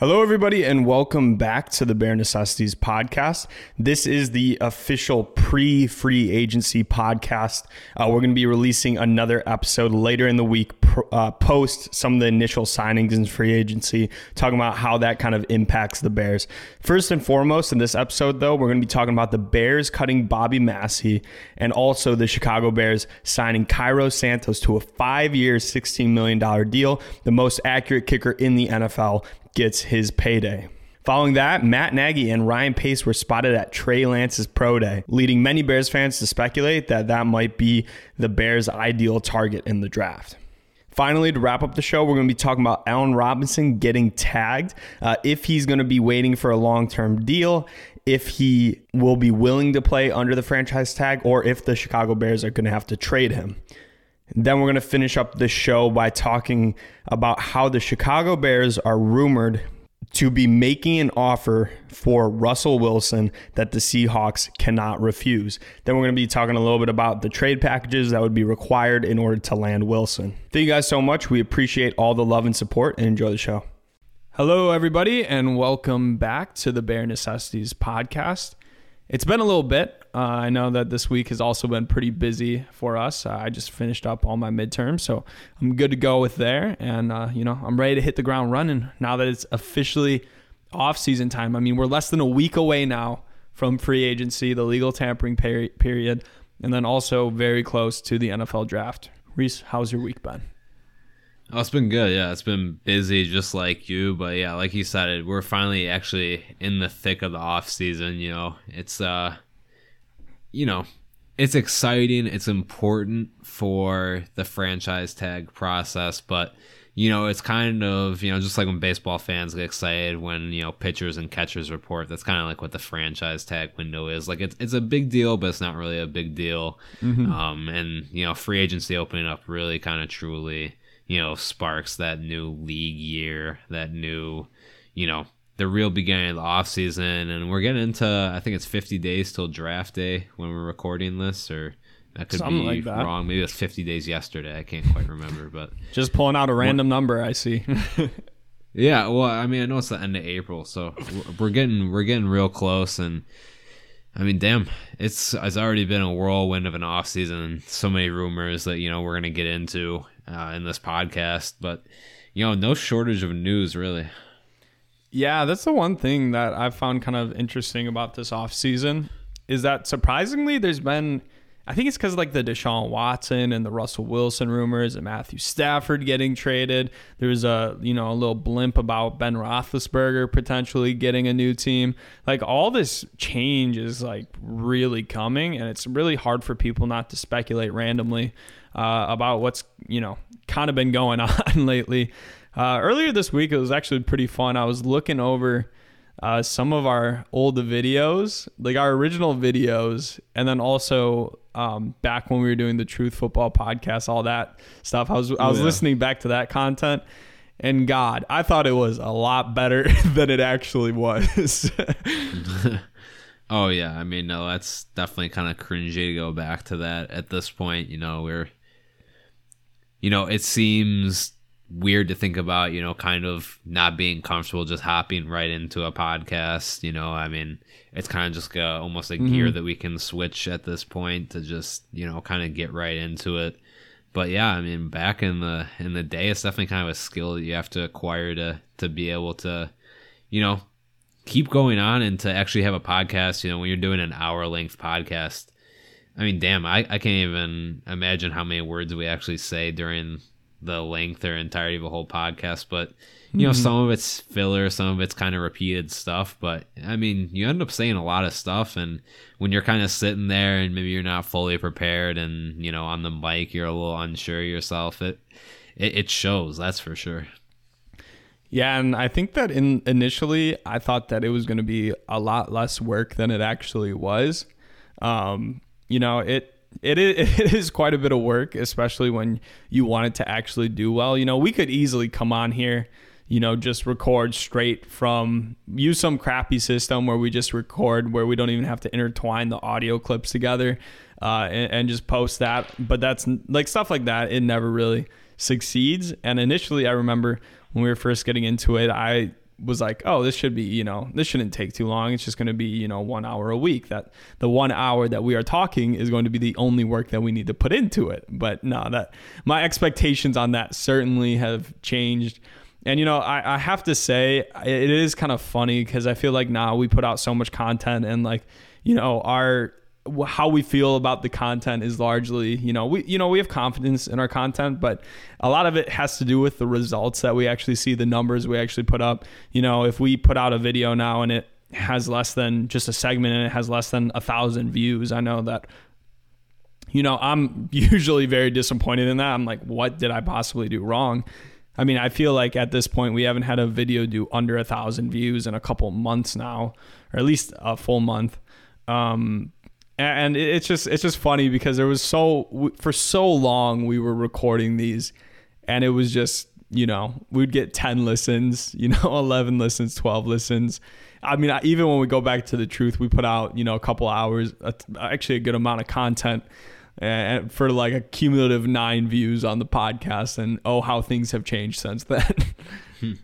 Hello, everybody, and welcome back to the Bare Necessities podcast. This is the official pre free agency podcast. Uh, we're going to be releasing another episode later in the week, uh, post some of the initial signings in free agency, talking about how that kind of impacts the Bears. First and foremost, in this episode, though, we're going to be talking about the Bears cutting Bobby Massie and also the Chicago Bears signing Cairo Santos to a five year, $16 million deal, the most accurate kicker in the NFL gets his payday. Following that, Matt Nagy and Ryan Pace were spotted at Trey Lance's pro day, leading many Bears fans to speculate that that might be the Bears' ideal target in the draft. Finally, to wrap up the show, we're going to be talking about Allen Robinson getting tagged, uh, if he's going to be waiting for a long term deal, if he will be willing to play under the franchise tag, or if the Chicago Bears are going to have to trade him. Then we're going to finish up the show by talking about how the Chicago Bears are rumored to be making an offer for Russell Wilson that the Seahawks cannot refuse. Then we're going to be talking a little bit about the trade packages that would be required in order to land Wilson. Thank you guys so much. We appreciate all the love and support and enjoy the show. Hello, everybody, and welcome back to the Bear Necessities podcast. It's been a little bit. Uh, I know that this week has also been pretty busy for us. Uh, I just finished up all my midterms, so I'm good to go with there. And, uh, you know, I'm ready to hit the ground running now that it's officially off season time. I mean, we're less than a week away now from free agency, the legal tampering peri- period, and then also very close to the NFL draft. Reese, how's your week been? Oh, it's been good. Yeah, it's been busy, just like you. But yeah, like you said, we're finally actually in the thick of the off season. You know, it's uh, you know, it's exciting. It's important for the franchise tag process, but you know, it's kind of you know just like when baseball fans get excited when you know pitchers and catchers report. That's kind of like what the franchise tag window is. Like it's it's a big deal, but it's not really a big deal. Mm-hmm. Um, and you know, free agency opening up really kind of truly you know, sparks that new league year, that new, you know, the real beginning of the off season. And we're getting into, I think it's 50 days till draft day when we're recording this, or that could Something be like that. wrong. Maybe it was 50 days yesterday. I can't quite remember, but just pulling out a random number. I see. yeah, well, I mean, I know it's the end of April, so we're getting we're getting real close, and I mean, damn, it's it's already been a whirlwind of an off season. So many rumors that you know we're gonna get into uh, in this podcast, but you know, no shortage of news really. Yeah, that's the one thing that I've found kind of interesting about this off season is that surprisingly there's been I think it's because like the Deshaun Watson and the Russell Wilson rumors and Matthew Stafford getting traded. There was a you know a little blimp about Ben Roethlisberger potentially getting a new team. Like all this change is like really coming, and it's really hard for people not to speculate randomly uh, about what's you know kind of been going on lately. Uh, earlier this week, it was actually pretty fun. I was looking over uh, some of our old videos, like our original videos, and then also um, back when we were doing the Truth Football podcast, all that stuff. I was I was yeah. listening back to that content, and God, I thought it was a lot better than it actually was. oh yeah, I mean, no, that's definitely kind of cringy to go back to that at this point. You know, we're, you know, it seems weird to think about, you know, kind of not being comfortable just hopping right into a podcast. You know, I mean, it's kind of just a, almost a mm-hmm. gear that we can switch at this point to just, you know, kind of get right into it. But yeah, I mean, back in the in the day, it's definitely kind of a skill that you have to acquire to to be able to, you know, keep going on and to actually have a podcast. You know, when you're doing an hour length podcast, I mean, damn, I, I can't even imagine how many words we actually say during the length or entirety of a whole podcast, but you know, mm-hmm. some of it's filler, some of it's kind of repeated stuff. But I mean, you end up saying a lot of stuff, and when you're kind of sitting there and maybe you're not fully prepared, and you know, on the mic you're a little unsure yourself, it it, it shows. That's for sure. Yeah, and I think that in initially I thought that it was going to be a lot less work than it actually was. Um, you know, it it is, it is quite a bit of work, especially when you want it to actually do well. You know, we could easily come on here, you know, just record straight from use some crappy system where we just record where we don't even have to intertwine the audio clips together uh, and, and just post that. But that's like stuff like that. It never really succeeds. And initially, I remember when we were first getting into it, I was like, oh, this should be, you know, this shouldn't take too long. It's just going to be, you know, one hour a week. That the one hour that we are talking is going to be the only work that we need to put into it. But no, that my expectations on that certainly have changed. And you know, I, I have to say it is kind of funny because I feel like now we put out so much content and like, you know, our how we feel about the content is largely, you know, we you know, we have confidence in our content, but a lot of it has to do with the results that we actually see, the numbers we actually put up. You know, if we put out a video now and it has less than just a segment and it has less than a thousand views, I know that you know, I'm usually very disappointed in that. I'm like, what did I possibly do wrong? I mean, I feel like at this point we haven't had a video do under a thousand views in a couple months now, or at least a full month. Um, and it's just it's just funny because there was so for so long we were recording these and it was just you know we'd get 10 listens you know 11 listens 12 listens. I mean even when we go back to the truth we put out you know a couple hours actually a good amount of content and for like a cumulative nine views on the podcast. And oh how things have changed since then.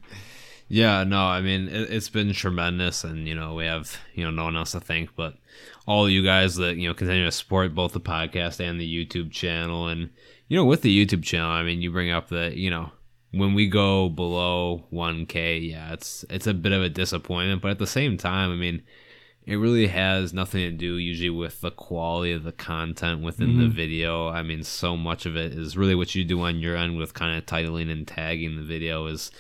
Yeah no i mean it, it's been tremendous and you know we have you know no one else to thank but all you guys that you know continue to support both the podcast and the YouTube channel. And you know, with the YouTube channel, I mean, you bring up that you know when we go below 1K, yeah, it's it's a bit of a disappointment. But at the same time, I mean, it really has nothing to do usually with the quality of the content within mm-hmm. the video. I mean, so much of it is really what you do on your end with kind of titling and tagging the video is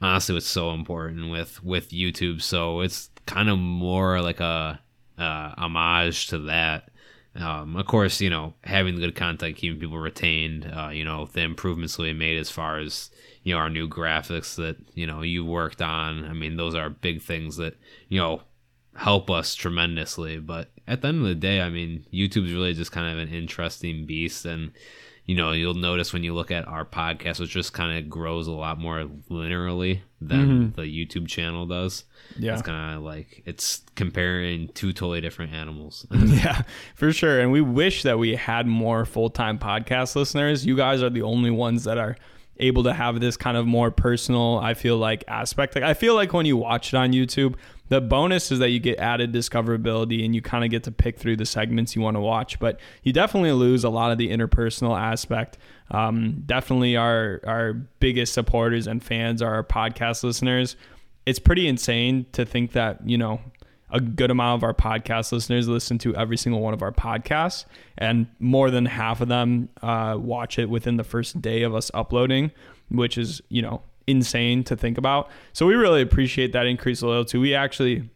honestly what's so important with with YouTube. So it's kind of more like a uh, homage to that. Um, of course, you know, having good content, keeping people retained, uh, you know, the improvements we made as far as, you know, our new graphics that, you know, you worked on. I mean, those are big things that, you know, help us tremendously. But at the end of the day, I mean, YouTube's really just kind of an interesting beast. And, you know, you'll notice when you look at our podcast, which just kind of grows a lot more linearly than mm-hmm. the YouTube channel does. Yeah. It's kind of like it's comparing two totally different animals. yeah, for sure. And we wish that we had more full time podcast listeners. You guys are the only ones that are able to have this kind of more personal, I feel like, aspect. Like, I feel like when you watch it on YouTube, the bonus is that you get added discoverability and you kind of get to pick through the segments you want to watch, but you definitely lose a lot of the interpersonal aspect. Um, definitely, our our biggest supporters and fans are our podcast listeners. It's pretty insane to think that you know a good amount of our podcast listeners listen to every single one of our podcasts, and more than half of them uh, watch it within the first day of us uploading, which is you know insane to think about. So we really appreciate that increased loyalty. We actually,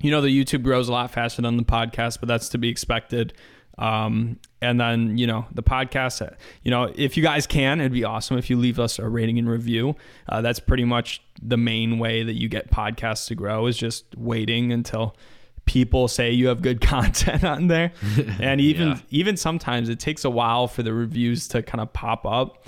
you know, the YouTube grows a lot faster than the podcast, but that's to be expected. Um, and then, you know, the podcast, you know, if you guys can, it'd be awesome if you leave us a rating and review. Uh, that's pretty much the main way that you get podcasts to grow is just waiting until people say you have good content on there. and even, yeah. even sometimes it takes a while for the reviews to kind of pop up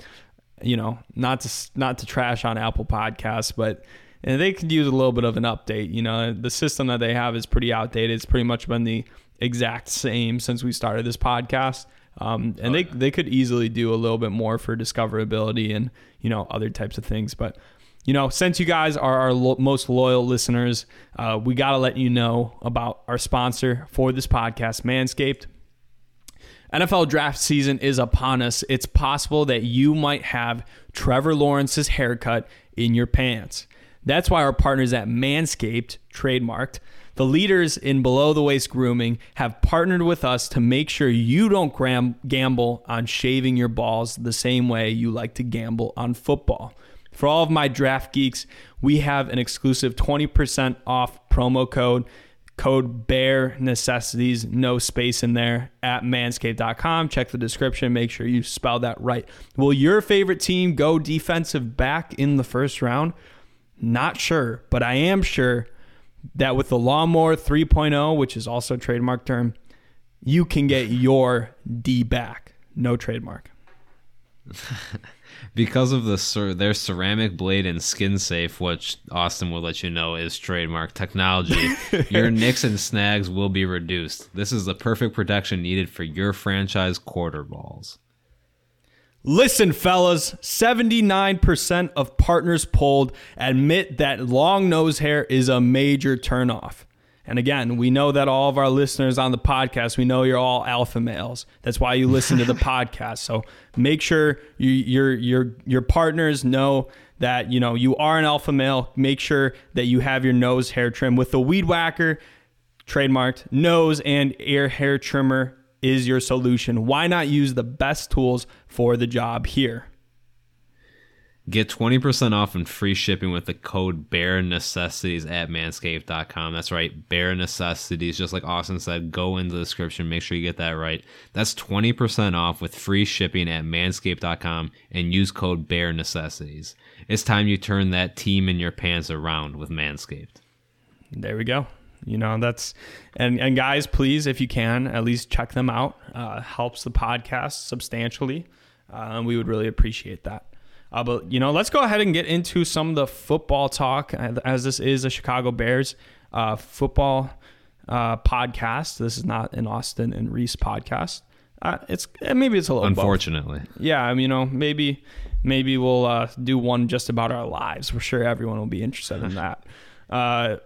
you know, not to not to trash on Apple Podcasts, but and they could use a little bit of an update. You know, the system that they have is pretty outdated. It's pretty much been the exact same since we started this podcast. Um, and oh, they, yeah. they could easily do a little bit more for discoverability and, you know, other types of things. But, you know, since you guys are our lo- most loyal listeners, uh, we got to let you know about our sponsor for this podcast, Manscaped. NFL draft season is upon us. It's possible that you might have Trevor Lawrence's haircut in your pants. That's why our partners at Manscaped, trademarked, the leaders in below the waist grooming, have partnered with us to make sure you don't gram- gamble on shaving your balls the same way you like to gamble on football. For all of my draft geeks, we have an exclusive 20% off promo code code bare necessities no space in there at manscaped.com check the description make sure you spell that right. Will your favorite team go defensive back in the first round? Not sure but i am sure that with the lawnmower 3.0 which is also a trademark term you can get your d back. No trademark because of the their ceramic blade and skin safe, which Austin will let you know is trademark technology, your nicks and snags will be reduced. This is the perfect protection needed for your franchise quarter balls. Listen, fellas, 79% of partners polled admit that long nose hair is a major turnoff. And again, we know that all of our listeners on the podcast, we know you're all alpha males. That's why you listen to the podcast. So make sure you, your your your partners know that you know you are an alpha male. Make sure that you have your nose hair trim with the Weed Whacker, trademarked nose and ear hair trimmer is your solution. Why not use the best tools for the job here? Get 20% off and free shipping with the code Bare Necessities at manscaped.com. That's right, Bare Necessities. Just like Austin said, go in the description, make sure you get that right. That's 20% off with free shipping at manscaped.com and use code Bare Necessities. It's time you turn that team in your pants around with Manscaped. There we go. You know, that's and and guys, please, if you can, at least check them out. Uh, helps the podcast substantially. Uh, we would really appreciate that. Uh, but you know, let's go ahead and get into some of the football talk, as this is a Chicago Bears uh, football uh, podcast. This is not an Austin and Reese podcast. Uh, it's maybe it's a little unfortunately. Both. Yeah, I mean, you know, maybe maybe we'll uh, do one just about our lives. We're sure everyone will be interested in that. Uh,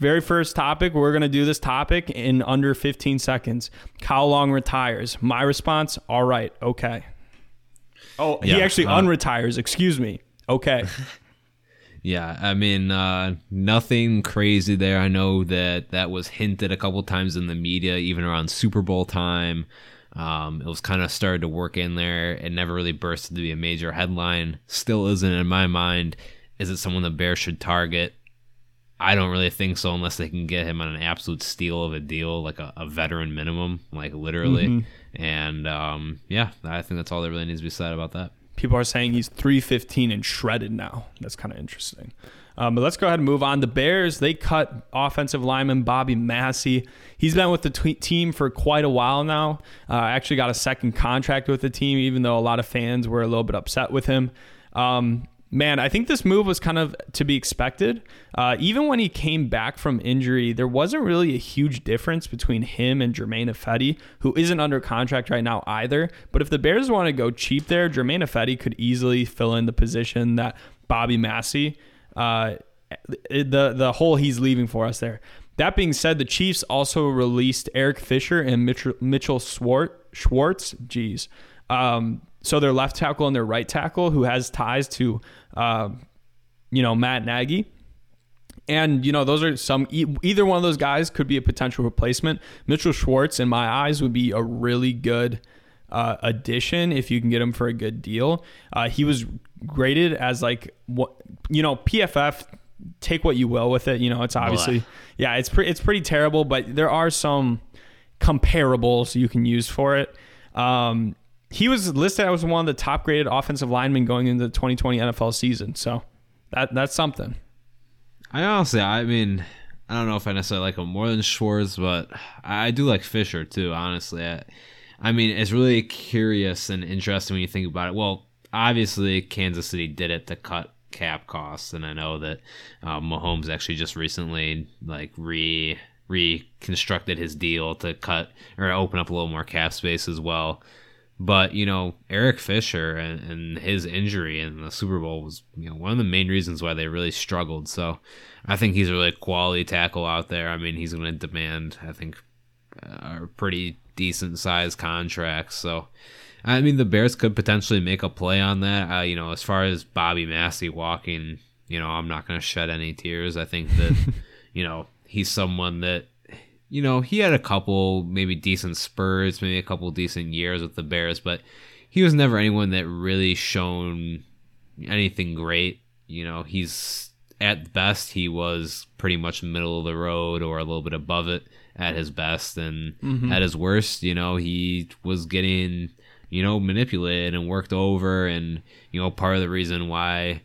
very first topic, we're going to do this topic in under 15 seconds. Kyle Long retires? My response, all right, okay. Oh, yeah, he actually uh, unretires, excuse me. Okay. yeah, I mean, uh, nothing crazy there. I know that that was hinted a couple times in the media, even around Super Bowl time. Um, it was kind of started to work in there. It never really bursted to be a major headline. Still isn't in my mind. Is it someone the Bears should target? I don't really think so unless they can get him on an absolute steal of a deal, like a, a veteran minimum, like literally. Mm-hmm. And um, yeah, I think that's all that really needs to be said about that. People are saying he's 315 and shredded now. That's kind of interesting. Um, but let's go ahead and move on. The Bears, they cut offensive lineman Bobby Massie. He's been with the t- team for quite a while now. Uh, actually got a second contract with the team, even though a lot of fans were a little bit upset with him. Um, man, I think this move was kind of to be expected. Uh, even when he came back from injury, there wasn't really a huge difference between him and Germain Ifedi, who isn't under contract right now either. But if the Bears want to go cheap there, Germain Ifedi could easily fill in the position that Bobby Massie, uh, the the hole he's leaving for us there. That being said, the Chiefs also released Eric Fisher and Mitchell, Mitchell Schwartz. Geez. Um, so their left tackle and their right tackle, who has ties to, uh, you know, Matt Nagy. And, you know, those are some, either one of those guys could be a potential replacement. Mitchell Schwartz, in my eyes, would be a really good uh, addition if you can get him for a good deal. Uh, he was graded as like, what, you know, PFF, take what you will with it. You know, it's obviously, yeah, it's, pre- it's pretty terrible, but there are some comparables you can use for it. Um, he was listed as one of the top graded offensive linemen going into the 2020 NFL season. So that that's something. I honestly, I mean, I don't know if I necessarily like him more than Schwartz, but I do like Fisher too. Honestly, I, I mean, it's really curious and interesting when you think about it. Well, obviously, Kansas City did it to cut cap costs, and I know that uh, Mahomes actually just recently like re reconstructed his deal to cut or open up a little more cap space as well. But you know, Eric Fisher and, and, his injury in the Super Bowl was you know one of the main reasons why they really struggled. So I think he's a really quality tackle out there. I mean, he's going to demand I think a pretty decent sized contracts. So I mean, the Bears could potentially make a play on that. Uh, you know, as far as Bobby Massie walking, you know, I'm not going to shed any tears. I think that you know he's someone that you know, he had a couple maybe decent spurs, maybe a couple decent years with the Bears, but he was never anyone that really shown anything great. You know, he's at best he was pretty much middle of the road or a little bit above it at his best and mm-hmm. at his worst, you know, he was getting, you know, manipulated and worked over and you know, part of the reason why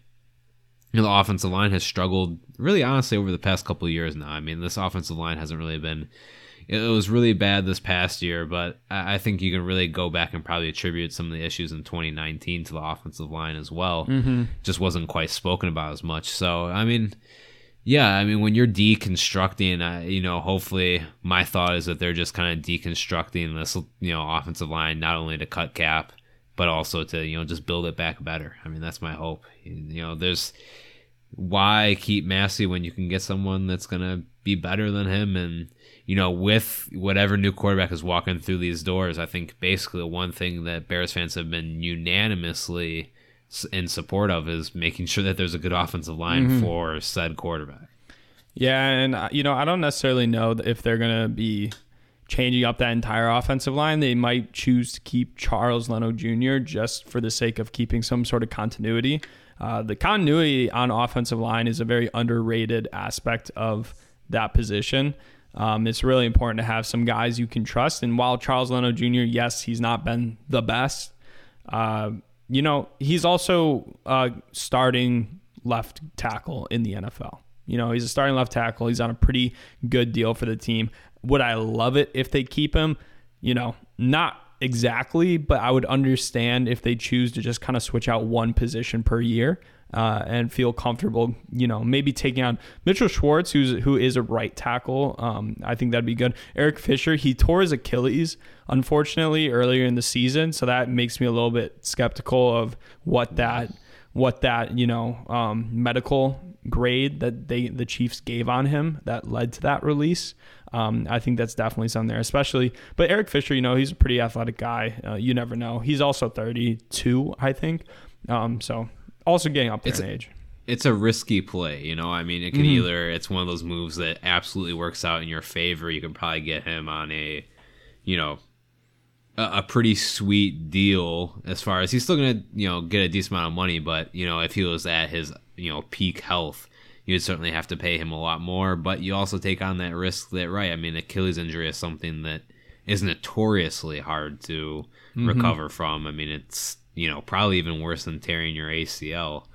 you know, the offensive line has struggled really honestly over the past couple of years now. I mean, this offensive line hasn't really been. It was really bad this past year, but I think you can really go back and probably attribute some of the issues in 2019 to the offensive line as well. Mm-hmm. Just wasn't quite spoken about as much. So, I mean, yeah, I mean, when you're deconstructing, uh, you know, hopefully my thought is that they're just kind of deconstructing this, you know, offensive line not only to cut cap, but also to you know just build it back better. I mean, that's my hope. You know, there's why keep Massie when you can get someone that's gonna be better than him and you know, with whatever new quarterback is walking through these doors, I think basically the one thing that Bears fans have been unanimously in support of is making sure that there's a good offensive line mm-hmm. for said quarterback. Yeah, and uh, you know, I don't necessarily know if they're going to be changing up that entire offensive line. They might choose to keep Charles Leno Jr. just for the sake of keeping some sort of continuity. Uh, the continuity on offensive line is a very underrated aspect of that position. Um, it's really important to have some guys you can trust. And while Charles Leno Jr., yes, he's not been the best, uh, you know, he's also uh, starting left tackle in the NFL. You know, he's a starting left tackle. He's on a pretty good deal for the team. Would I love it if they keep him? You know, not exactly, but I would understand if they choose to just kind of switch out one position per year uh, and feel comfortable, you know, maybe taking on Mitchell Schwartz, who's who is a right tackle. Um, I think that'd be good. Eric Fisher, he tore his Achilles, unfortunately, earlier in the season, so that makes me a little bit skeptical of what that what that you know um, medical grade that they the Chiefs gave on him that led to that release. Um, I think that's definitely something there, especially. But Eric Fisher, you know, he's a pretty athletic guy. Uh, you never know. He's also 32, I think. Um, so also getting up there it's in age. It's a risky play, you know. I mean, it can mm-hmm. either it's one of those moves that absolutely works out in your favor. You can probably get him on a, you know, a, a pretty sweet deal as far as he's still gonna, you know, get a decent amount of money. But you know, if he was at his, you know, peak health, you would certainly have to pay him a lot more. But you also take on that risk that, right? I mean, Achilles injury is something that is notoriously hard to mm-hmm. recover from. I mean, it's you know, probably even worse than tearing your ACL.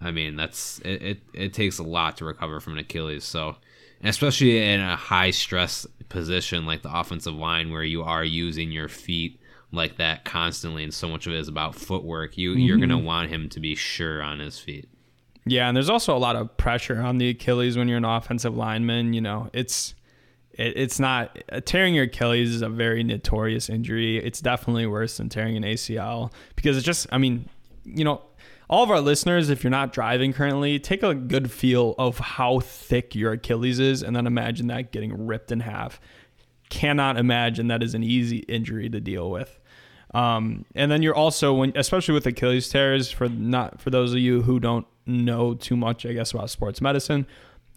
I mean, that's it, it, it takes a lot to recover from an Achilles. So, especially in a high stress position like the offensive line where you are using your feet like that constantly and so much of it is about footwork, you mm-hmm. you're going to want him to be sure on his feet. Yeah, and there's also a lot of pressure on the Achilles when you're an offensive lineman, you know. It's it, it's not uh, tearing your Achilles is a very notorious injury. It's definitely worse than tearing an ACL because it's just, I mean, you know, all of our listeners, if you're not driving currently, take a good feel of how thick your Achilles is and then imagine that getting ripped in half. Cannot imagine that is an easy injury to deal with. Um, and then you're also when, especially with Achilles tears, for not for those of you who don't know too much, I guess about sports medicine,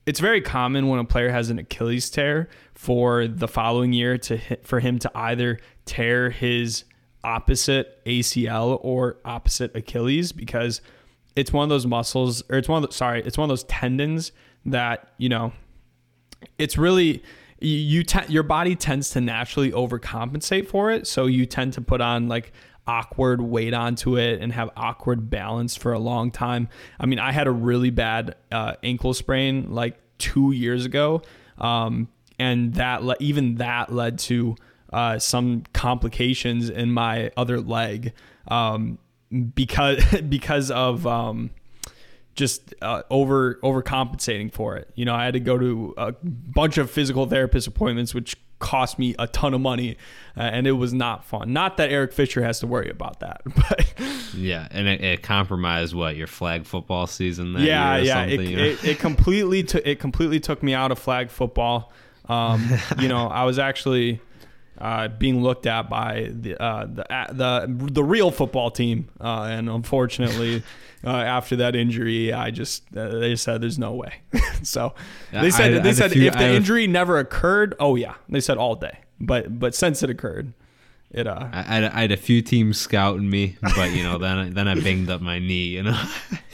it's very common when a player has an Achilles tear for the following year to hit, for him to either tear his opposite ACL or opposite Achilles because it's one of those muscles or it's one of the, sorry, it's one of those tendons that, you know, it's really you te- your body tends to naturally overcompensate for it, so you tend to put on like awkward weight onto it and have awkward balance for a long time. I mean, I had a really bad uh, ankle sprain like two years ago, um, and that le- even that led to uh, some complications in my other leg um, because because of um, just uh, over overcompensating for it. You know, I had to go to a bunch of physical therapist appointments, which cost me a ton of money, uh, and it was not fun. Not that Eric Fisher has to worry about that, but yeah, and it, it compromised what your flag football season. That yeah, yeah, it, you know? it, it, completely took it completely took me out of flag football. Um, you know, I was actually. Uh, being looked at by the uh, the the the real football team, uh, and unfortunately, uh, after that injury, I just uh, they said there's no way. so they said I, they I said few, if the injury never occurred, oh yeah, they said all day. But but since it occurred, it uh. I, I had a few teams scouting me, but you know then then I banged up my knee. You know,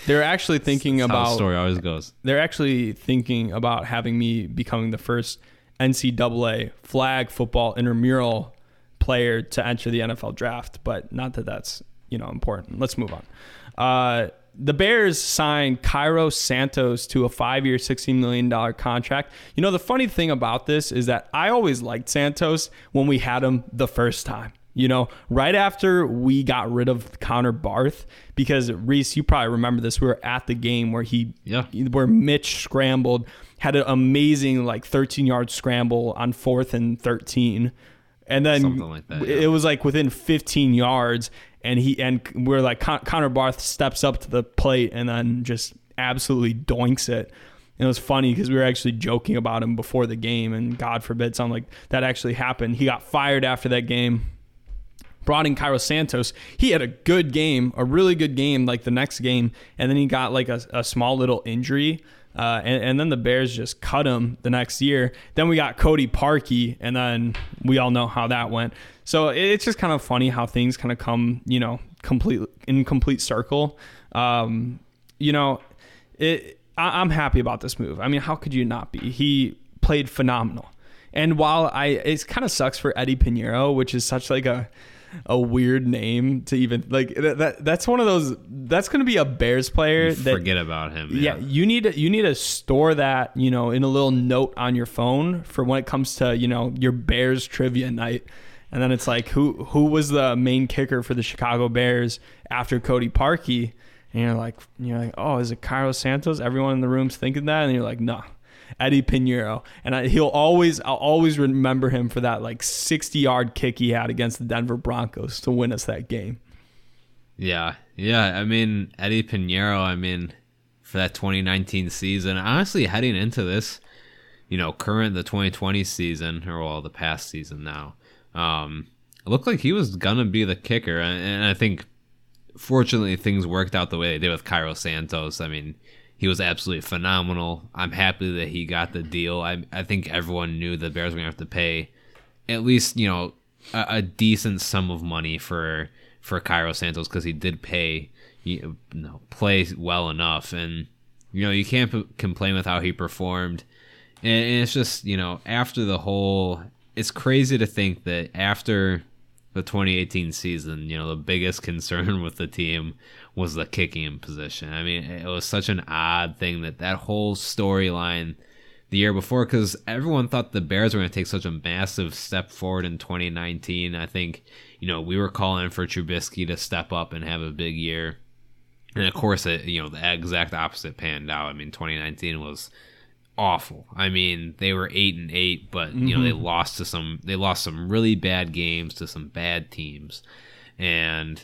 they're actually thinking That's about the story always goes. They're actually thinking about having me becoming the first NCAA flag football intramural player to enter the NFL draft, but not that that's you know important. Let's move on. Uh, the Bears signed Cairo Santos to a five year, $16 million contract. You know, the funny thing about this is that I always liked Santos when we had him the first time. You know, right after we got rid of Connor Barth, because Reese, you probably remember this. We were at the game where he, yeah, where Mitch scrambled, had an amazing like 13 yard scramble on fourth and 13, and then like that, yeah. it was like within 15 yards, and he and we're like Con- Connor Barth steps up to the plate and then just absolutely doinks it. And it was funny because we were actually joking about him before the game, and God forbid something like that actually happened. He got fired after that game. Brought in Cairo Santos. He had a good game, a really good game, like the next game, and then he got like a, a small little injury. Uh, and, and, then the Bears just cut him the next year. Then we got Cody Parkey, and then we all know how that went. So it's just kind of funny how things kind of come, you know, complete in complete circle. Um, you know, it, I, I'm happy about this move. I mean, how could you not be? He played phenomenal. And while I, it kind of sucks for Eddie Piñeiro, which is such like a a weird name to even like that, that that's one of those that's going to be a bears player that forget about him. yeah, you need to you need to store that you know in a little note on your phone for when it comes to you know your bears trivia night. And then it's like who who was the main kicker for the chicago bears after cody parkey? And you're like you're like oh is it Cairo santos? Everyone in the room's thinking that? And you're like no Eddie Piñeiro, and I, he'll always I'll always remember him for that like 60 yard kick he had against the Denver Broncos to win us that game. Yeah, yeah. I mean Eddie Piñeiro. I mean for that 2019 season. Honestly, heading into this, you know, current the 2020 season or well the past season now, um, it looked like he was gonna be the kicker, and, and I think fortunately things worked out the way they did with Cairo Santos. I mean he was absolutely phenomenal. I'm happy that he got the deal. I I think everyone knew the Bears were gonna have to pay at least you know a, a decent sum of money for for Cairo Santos because he did pay you know play well enough and you know you can't p- complain with how he performed and, and it's just you know after the whole it's crazy to think that after the 2018 season, you know, the biggest concern with the team was the kicking position. I mean, it was such an odd thing that that whole storyline the year before, because everyone thought the Bears were going to take such a massive step forward in 2019. I think, you know, we were calling for Trubisky to step up and have a big year. And of course, it, you know, the exact opposite panned out. I mean, 2019 was awful. I mean, they were eight and eight, but you know they Mhm. lost to some. They lost some really bad games to some bad teams, and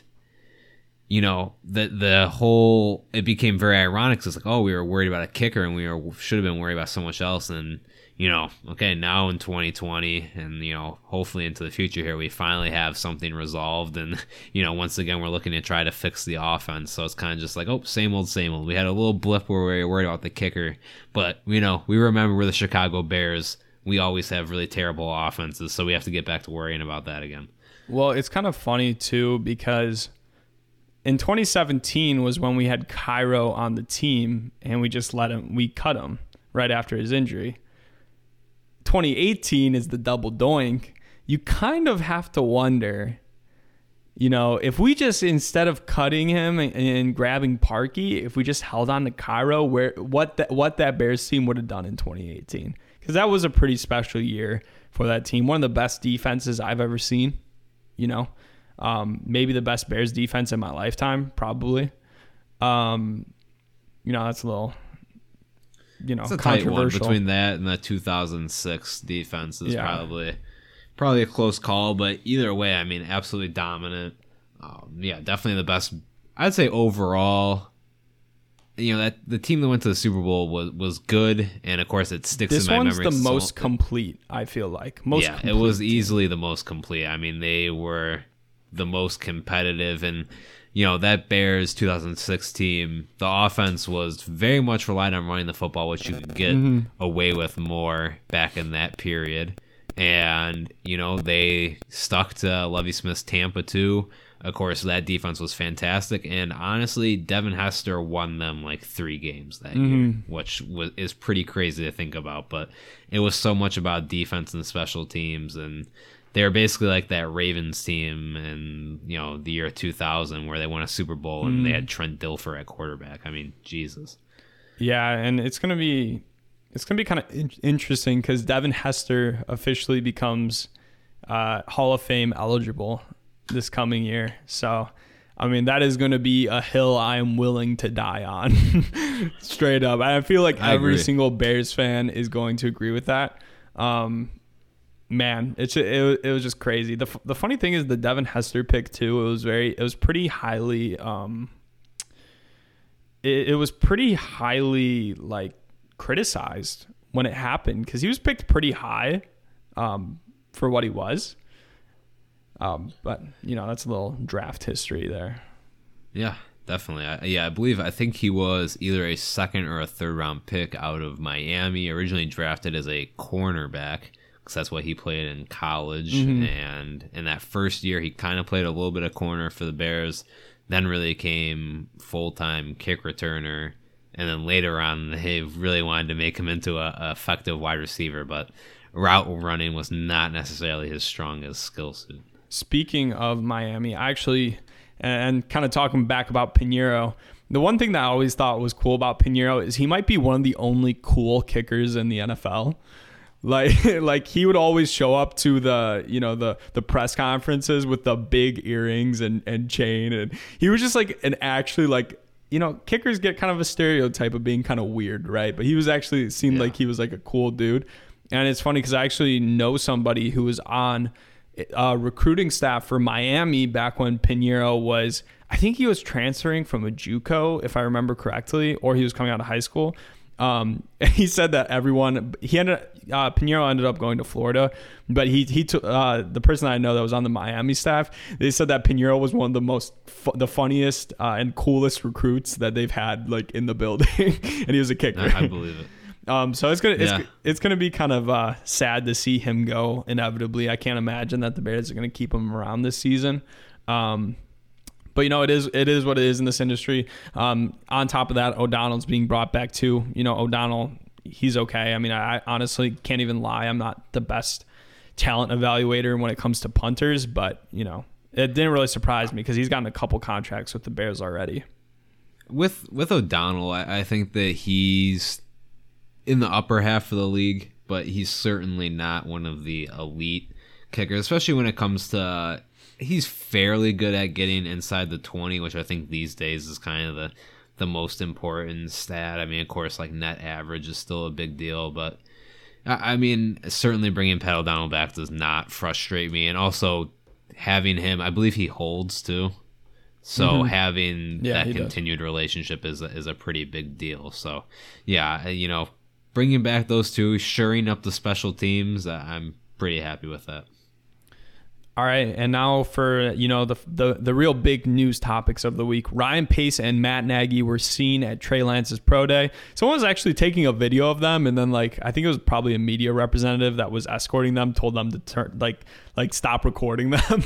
you know the the whole it became very ironic. it's like, oh, we were worried about a kicker, and we were should have been worried about so much else. And you know, okay, now in 2020, and you know, hopefully into the future here, we finally have something resolved. And you know, once again, we're looking to try to fix the offense. So it's kind of just like, oh, same old, same old. We had a little blip where we were worried about the kicker, but you know, we remember we're the Chicago Bears. We always have really terrible offenses, so we have to get back to worrying about that again. Well, it's kind of funny too because in 2017 was when we had Cairo on the team and we just let him we cut him right after his injury. 2018 is the double doink. You kind of have to wonder, you know, if we just instead of cutting him and, and grabbing Parkey, if we just held on to Cairo, where what that what that Bears team would have done in 2018, because that was a pretty special year for that team. One of the best defenses I've ever seen. You know, um, maybe the best Bears defense in my lifetime, probably. Um, you know, that's a little, you know, It's a tight one between that and the 2006 defense is Yeah. probably probably a close call, but either way, I mean, absolutely dominant. Um, yeah, definitely the best. I'd say overall, you know that the team that went to the Super Bowl was was good, and of course it sticks this in my one's the so- most complete. I feel like most. yeah, it was easily the most complete. I mean, they were the most competitive, and you know that Bears 2006 team, the offense was very much relied on running the football, which you could get Mm-hmm. away with more back in that period. And you know they stuck to Lovie Smith's Tampa 2. Of course, that defense was fantastic, and honestly, Devin Hester won them like three games that year, which was, is pretty crazy to think about. But it was so much about defense and special teams, and they were basically like that Ravens team in you know the year 2000 where they won a Super Bowl and they had Trent Dilfer at quarterback. I mean, Jesus. Yeah, and it's gonna be it's gonna be kind of in- interesting because Devin Hester officially becomes uh, Hall of Fame eligible this coming year. So, I mean, that is going to be a hill I am willing to die on, straight up. I feel like I every agree. single Bears fan is going to agree with that. Um, man, it's it, it was just crazy. the The funny thing is the Devin Hester pick too. It was very it was pretty highly um. It, it was pretty highly like criticized when it happened because he was picked pretty high, um, for what he was. Um, but you know that's a little draft history there. Yeah, definitely. I, yeah, I believe I think he was either a second or a third round pick out of Miami. Originally drafted as a cornerback because that's what he played in college. Mm-hmm. And in that first year, he kind of played a little bit of corner for the Bears. Then really came full time kick returner. And then later on, they really wanted to make him into a, a effective wide receiver, but route running was not necessarily his strongest skill set. Speaking of Miami, I actually, and kind of talking back about Piñeiro, the one thing that I always thought was cool about Piñeiro is he might be one of the only cool kickers in the NFL. Like like he would always show up to the you know the the press conferences with the big earrings and and chain and he was just like an actually like you know kickers get kind of a stereotype of being kind of weird right but he was actually seemed yeah. like he was like a cool dude and it's funny because I actually know somebody who was on uh, recruiting staff for Miami back when Piñeiro was, I think he was transferring from a JUCO, if I remember correctly, or he was coming out of high school. Um, he said that everyone he ended uh, Piñeiro ended up going to Florida, but he he took uh, the person I know that was on the Miami staff. They said that Piñeiro was one of the most fu- the funniest uh, and coolest recruits that they've had like in the building, and he was a kicker. I, I believe it. Um, so it's gonna it's, yeah. it's gonna be kind of uh, sad to see him go inevitably. I can't imagine that the Bears are gonna keep him around this season. Um, but you know it is it is what it is in this industry. Um, on top of that, O'Donnell's being brought back too. You know O'Donnell, he's okay. I mean, I, I honestly can't even lie. I'm not the best talent evaluator when it comes to punters, but you know it didn't really surprise me because he's gotten a couple contracts with the Bears already. With with O'Donnell, I, I think that he's in the upper half of the league, but he's certainly not one of the elite kickers, especially when it comes to. He's fairly good at getting inside the 20, which I think these days is kind of the the most important stat. I mean, of course, like net average is still a big deal, but I, I mean, certainly bringing Pat O'Donnell back does not frustrate me, and also having him, I believe he holds too. So mm-hmm. having yeah, that continued does. relationship is a, is a pretty big deal. So yeah, you know, bringing back those two, shoring up the special teams, I'm pretty happy with that. All right, and now for you know the, the the real big news topics of the week. Ryan Pace and Matt Nagy were seen at Trey Lance's pro day. Someone was actually taking a video of them, and then like I think it was probably a media representative that was escorting them, told them to turn like like stop recording them.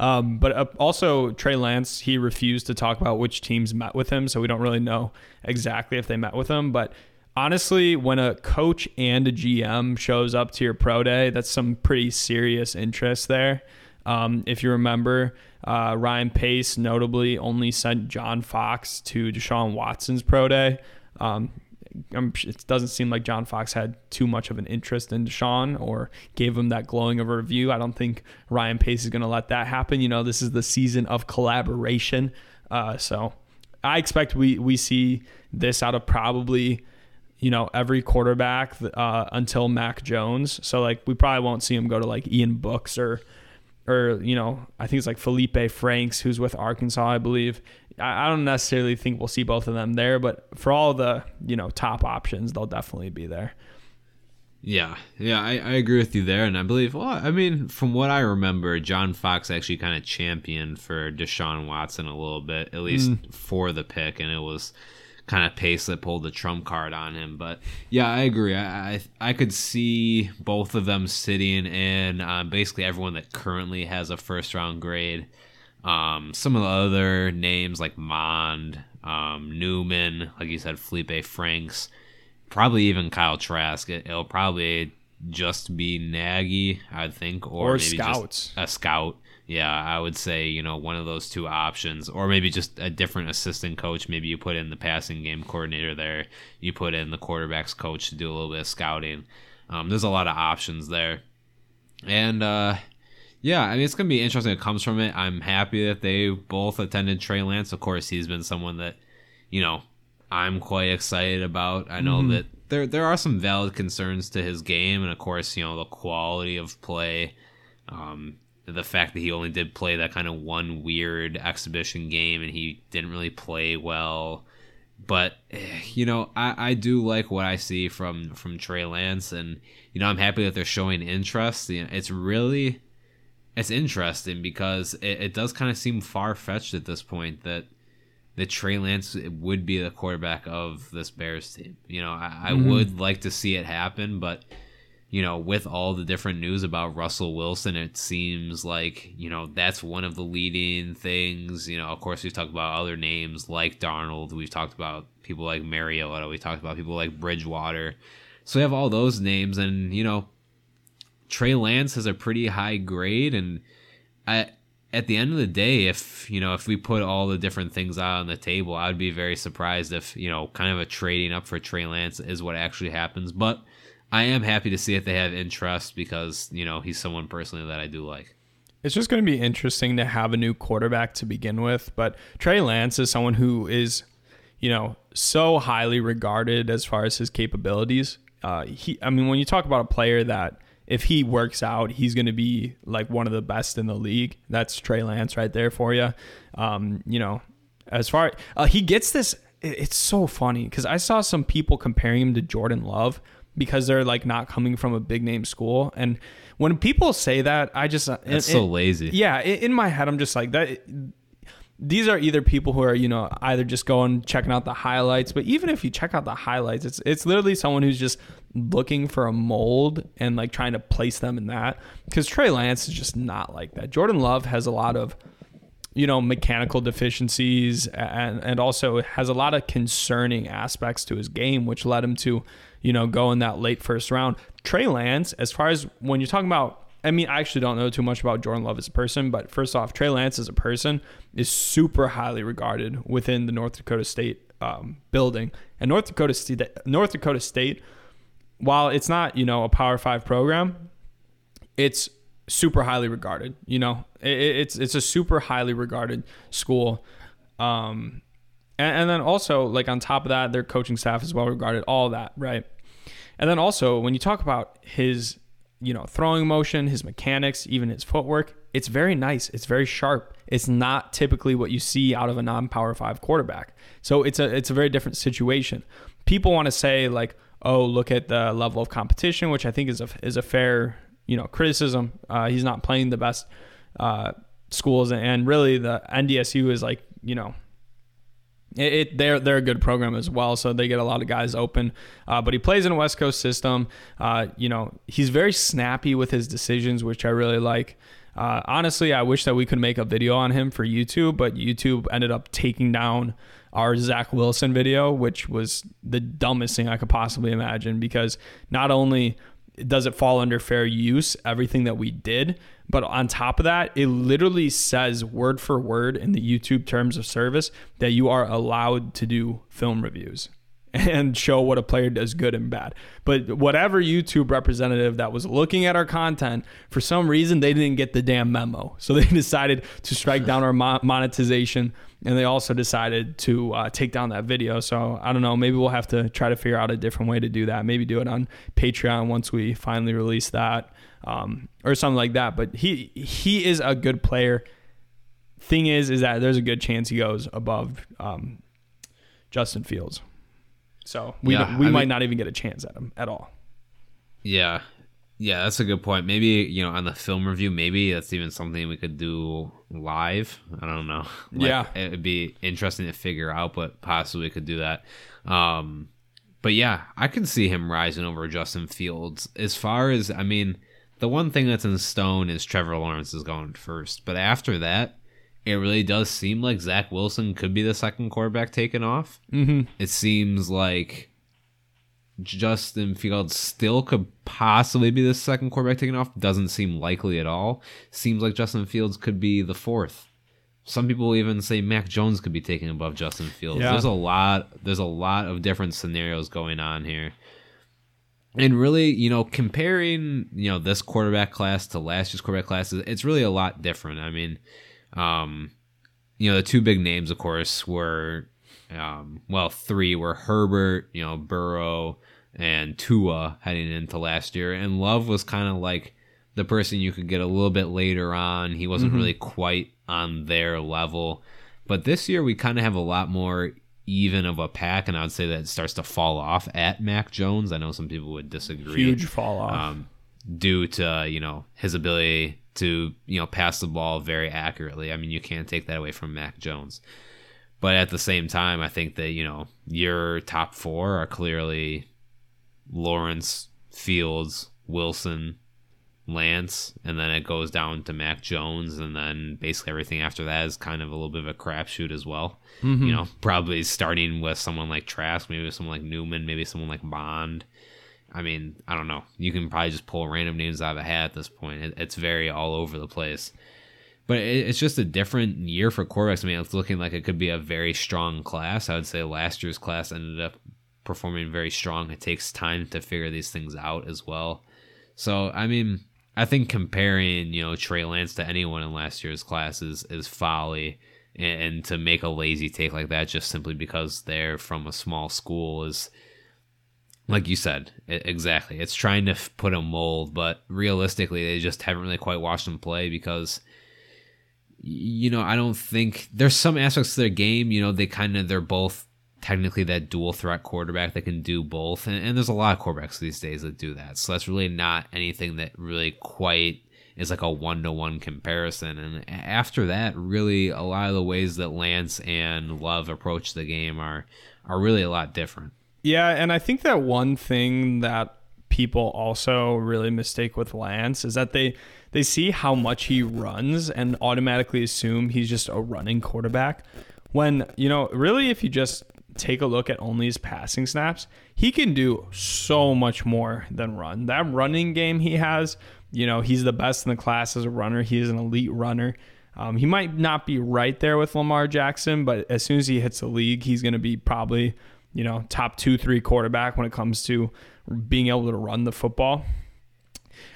um, but uh, also Trey Lance, he refused to talk about which teams met with him, so we don't really know exactly if they met with him, but honestly, when a coach and a GM shows up to your pro day, that's some pretty serious interest there. Um, if you remember, uh, Ryan Pace notably only sent John Fox to Deshaun Watson's pro day. Um, it doesn't seem like John Fox had too much of an interest in Deshaun or gave him that glowing of a review. I don't think Ryan Pace is going to let that happen. You know, this is the season of collaboration. Uh, so I expect we, we see this out of probably you know, every quarterback uh, until Mac Jones. So like we probably won't see him go to like Ian Books or or you know I think it's like Felipe Franks who's with Arkansas, I believe. I, I don't necessarily think we'll see both of them there, but for all the you know top options, they'll definitely be there. Yeah, yeah, I, I agree with you there, and I believe. Well, I mean, from what I remember, John Fox actually kind of championed for Deshaun Watson a little bit, at least mm. for the pick, and it was kind of pace that pulled the trump card on him. But yeah, I agree. I I, I could see both of them sitting in um, basically everyone that currently has a first round grade. Um, some of the other names like Mond, um, Newman, like you said, Felipe Franks, probably even Kyle Trask. It, will probably just be Nagy, I think, or, or maybe scouts. just a scout yeah, I would say, you know, one of those two options, or maybe just a different assistant coach. Maybe you put in the passing game coordinator there, you put in the quarterbacks coach to do a little bit of scouting. Um, there's a lot of options there. And, uh, yeah, I mean, it's going to be interesting. It comes from it. I'm happy that they both attended Trey Lance. Of course, he's been someone that, you know, I'm quite excited about. I know mm-hmm. that there there are some valid concerns to his game, and of course, you know the quality of play. Um, the fact that he only did play that kind of one weird exhibition game and he didn't really play well. But eh, you know, I, I do like what I see from from Trey Lance, and you know, I'm happy that they're showing interest. You know, it's really it's interesting because it, it does kind of seem far fetched at this point that that Trey Lance would be the quarterback of this Bears team. You know, I, I mm-hmm. would like to see it happen, but you know, with all the different news about Russell Wilson, it seems like, you know, that's one of the leading things. You know, of course, we've talked about other names like Darnold. We've talked about people like Mariota. We talked about people like Bridgewater. So we have all those names. And, you know, Trey Lance has a pretty high grade. And I, at the end of the day, if, you know, if we put all the different things out on the table, I would be very surprised if, you know, kind of a trading up for Trey Lance is what actually happens. But, I am happy to see if they have interest because you know he's someone personally that I do like. It's just going to be interesting to have a new quarterback to begin with, but Trey Lance is someone who is, you know, so highly regarded as far as his capabilities. Uh, he, I mean, when you talk about a player that if he works out, he's going to be like one of the best in the league. That's Trey Lance right there for you. Um, you know, as far uh, he gets this, it's so funny because I saw some people comparing him to Jordan Love because they're like not coming from a big name school. And when people say that, I just uh, that's it, so lazy. Yeah, in my head, I'm just like that. These are either people who are you know either just going checking out the highlights, but even if you check out the highlights, it's it's literally someone who's just looking for a mold and like trying to place them in that. Because Trey Lance is just not like that. Jordan Love has a lot of you know mechanical deficiencies and and also has a lot of concerning aspects to his game which led him to you know, go in that late first round. Trey Lance, as far as when you're talking about I mean, I actually don't know too much about Jordan Love as a person, but first off, Trey Lance as a person is super highly regarded within the North Dakota State um, building. And North Dakota State, North Dakota State, while it's not you know a Power Five program, it's super highly regarded. You know, it, it's it's a super highly regarded school. Um, and, and then also like on top of that, their coaching staff is well regarded. All that, right? And then also when you talk about his, you know, throwing motion, his mechanics, even his footwork, it's very nice. It's very sharp. It's not typically what you see out of a non-power 5 quarterback. So it's a it's a very different situation. People want to say like, "Oh, look at the level of competition," which I think is a is a fair, you know, criticism. Uh, he's not playing the best uh, schools and really the NDSU is like, you know, it, it, they're they're a good program as well, so they get a lot of guys open. Uh, but he plays in a West Coast system. Uh, you know, he's very snappy with his decisions, which I really like. Uh, honestly, I wish that we could make a video on him for YouTube, but YouTube ended up taking down our Zach Wilson video, which was the dumbest thing I could possibly imagine because not only does it fall under fair use, everything that we did, but on top of that, it literally says word for word in the YouTube terms of service that you are allowed to do film reviews and show what a player does good and bad. But whatever YouTube representative that was looking at our content, for some reason, they didn't get the damn memo. So they decided to strike down our monetization and they also decided to uh, take down that video. So I don't know. Maybe we'll have to try to figure out a different way to do that. Maybe do it on Patreon once we finally release that um, or something like that. But he he is a good player. Thing is, is that there's a good chance he goes above um, Justin Fields. So we yeah, we I might mean, not even get a chance at him at all. Yeah, yeah, that's a good point. Maybe you know on the film review, maybe that's even something we could do live. I don't know. Like, yeah, it'd be interesting to figure out, but possibly we could do that. Um, but yeah, I can see him rising over Justin Fields. As far as I mean, the one thing that's in stone is Trevor Lawrence is going first. But after that, it really does seem like Zach Wilson could be the second quarterback taken off. Mm-hmm. It seems like Justin Fields still could possibly be the second quarterback taken off. Doesn't seem likely at all. Seems like Justin Fields could be the fourth. Some people even say Mac Jones could be taken above Justin Fields. Yeah. There's a lot. There's a lot of different scenarios going on here and really, you know, comparing, you know, this quarterback class to last year's quarterback classes, it's really a lot different. I mean, um, you know, the two big names, of course, were um, well, three were Herbert, you know, Burrow, and Tua heading into last year. And Love was kind of like the person you could get a little bit later on. He wasn't mm-hmm. really quite on their level. But this year, we kind of have a lot more even of a pack, and I would say that it starts to fall off at Mac Jones. I know some people would disagree. Huge fall off. Um, due to, you know, his ability to, you know, pass the ball very accurately. I mean, you can't take that away from Mac Jones. But at the same time, I think that, you know, your top four are clearly Lawrence, Fields, Wilson, Lance, and then it goes down to Mac Jones, and then basically everything after that is kind of a little bit of a crapshoot as well. Mm-hmm. You know, probably starting with someone like Trask, maybe someone like Newman, maybe someone like Bond. I mean, I don't know. You can probably just pull random names out of a hat at this point. It, it's very all over the place. But it, it's just a different year for quarterbacks. I mean, it's looking like it could be a very strong class. I would say last year's class ended up performing very strong. It takes time to figure these things out as well. So, I mean, I think comparing, you know, Trey Lance to anyone in last year's class is, is folly. And, and to make a lazy take like that just simply because they're from a small school is, like you said, it, exactly. It's trying to put a mold, but realistically, they just haven't really quite watched them play because, you know, I don't think there's some aspects to their game. You know, they kind of they're both technically that dual threat quarterback that can do both. And, and, there's a lot of quarterbacks these days that do that. So that's really not anything that really quite is like a one to one comparison. And after that, really a lot of the ways that Lance and Love approach the game are are really a lot different. Yeah, and I think that one thing that people also really mistake with Lance is that they they see how much he runs and automatically assume he's just a running quarterback. When, you know, really if you just take a look at only his passing snaps, he can do so much more than run. That running game he has, you know, he's the best in the class as a runner. He is an elite runner. Um, he might not be right there with Lamar Jackson, but as soon as he hits the league, he's going to be probably, you know, top two, three quarterback when it comes to being able to run the football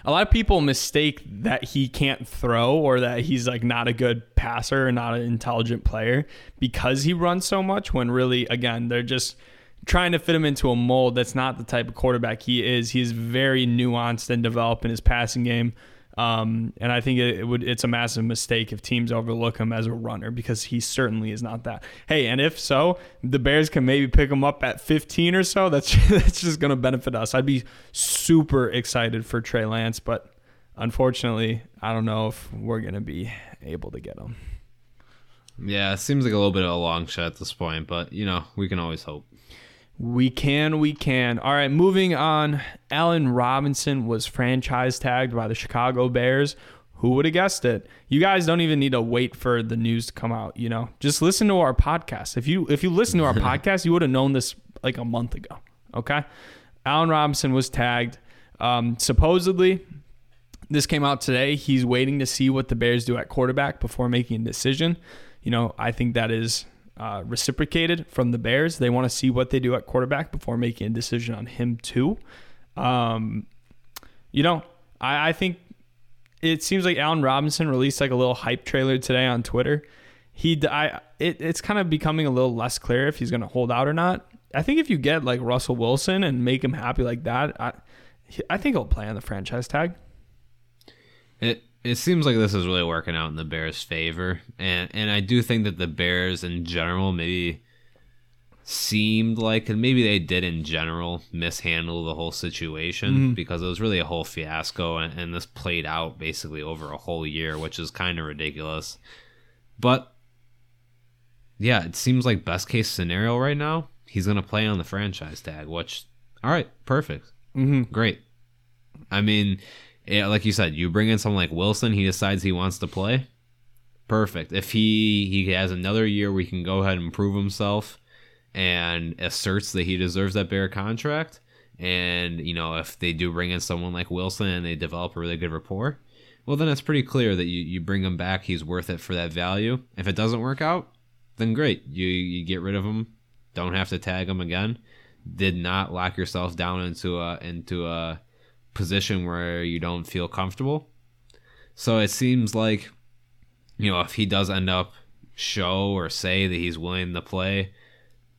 a lot of people mistake that he can't throw or that he's like not a good passer or not an intelligent player because he runs so much when really again they're just trying to fit him into a mold that's not the type of quarterback he is. He's very nuanced and developed in his passing game um, and I think it, it, would it's a massive mistake if teams overlook him as a runner because he certainly is not that. Hey, and if so, the Bears can maybe pick him up at 15 or so. That's that's just going to benefit us. I'd be super excited for Trey Lance, but unfortunately, I don't know if we're going to be able to get him. Yeah, it seems like a little bit of a long shot at this point, but you know, we can always hope. We can, we can. All right, moving on. Allen Robinson was franchise tagged by the Chicago Bears. Who would have guessed it? You guys don't even need to wait for the news to come out, you know. Just listen to our podcast. If you if you listen to our podcast, you would have known this like a month ago. Okay? Allen Robinson was tagged. Um, supposedly, this came out today. He's waiting to see what the Bears do at quarterback before making a decision. You know, I think that is uh, reciprocated from the Bears. They want to see what they do at quarterback before making a decision on him too. Um, you know, I, I think it seems like Allen Robinson released like a little hype trailer today on Twitter. He, I, it, it's kind of becoming a little less clear if he's going to hold out or not. I think if you get like Russell Wilson and make him happy like that, I, I think he'll play on the franchise tag. It it seems like this is really working out in the Bears' favor, and and I do think that the Bears in general maybe seemed like, and maybe they did in general mishandle the whole situation mm-hmm. because it was really a whole fiasco, and, and this played out basically over a whole year, which is kind of ridiculous. But yeah, it seems like best case scenario right now, he's gonna play on the franchise tag, which all right, perfect, mm-hmm. great. I mean yeah, like you said, you bring in someone like Wilson, he decides he wants to play. Perfect. If he he has another year where he can go ahead and prove himself and asserts that he deserves that bear contract, and you know if they do bring in someone like Wilson and they develop a really good rapport, well then it's pretty clear that you, you bring him back, he's worth it for that value. If it doesn't work out, then great, you you get rid of him, don't have to tag him again. Did not lock yourself down into a into a position where you don't feel comfortable. So it seems like, you know, if he does end up show or say that he's willing to play,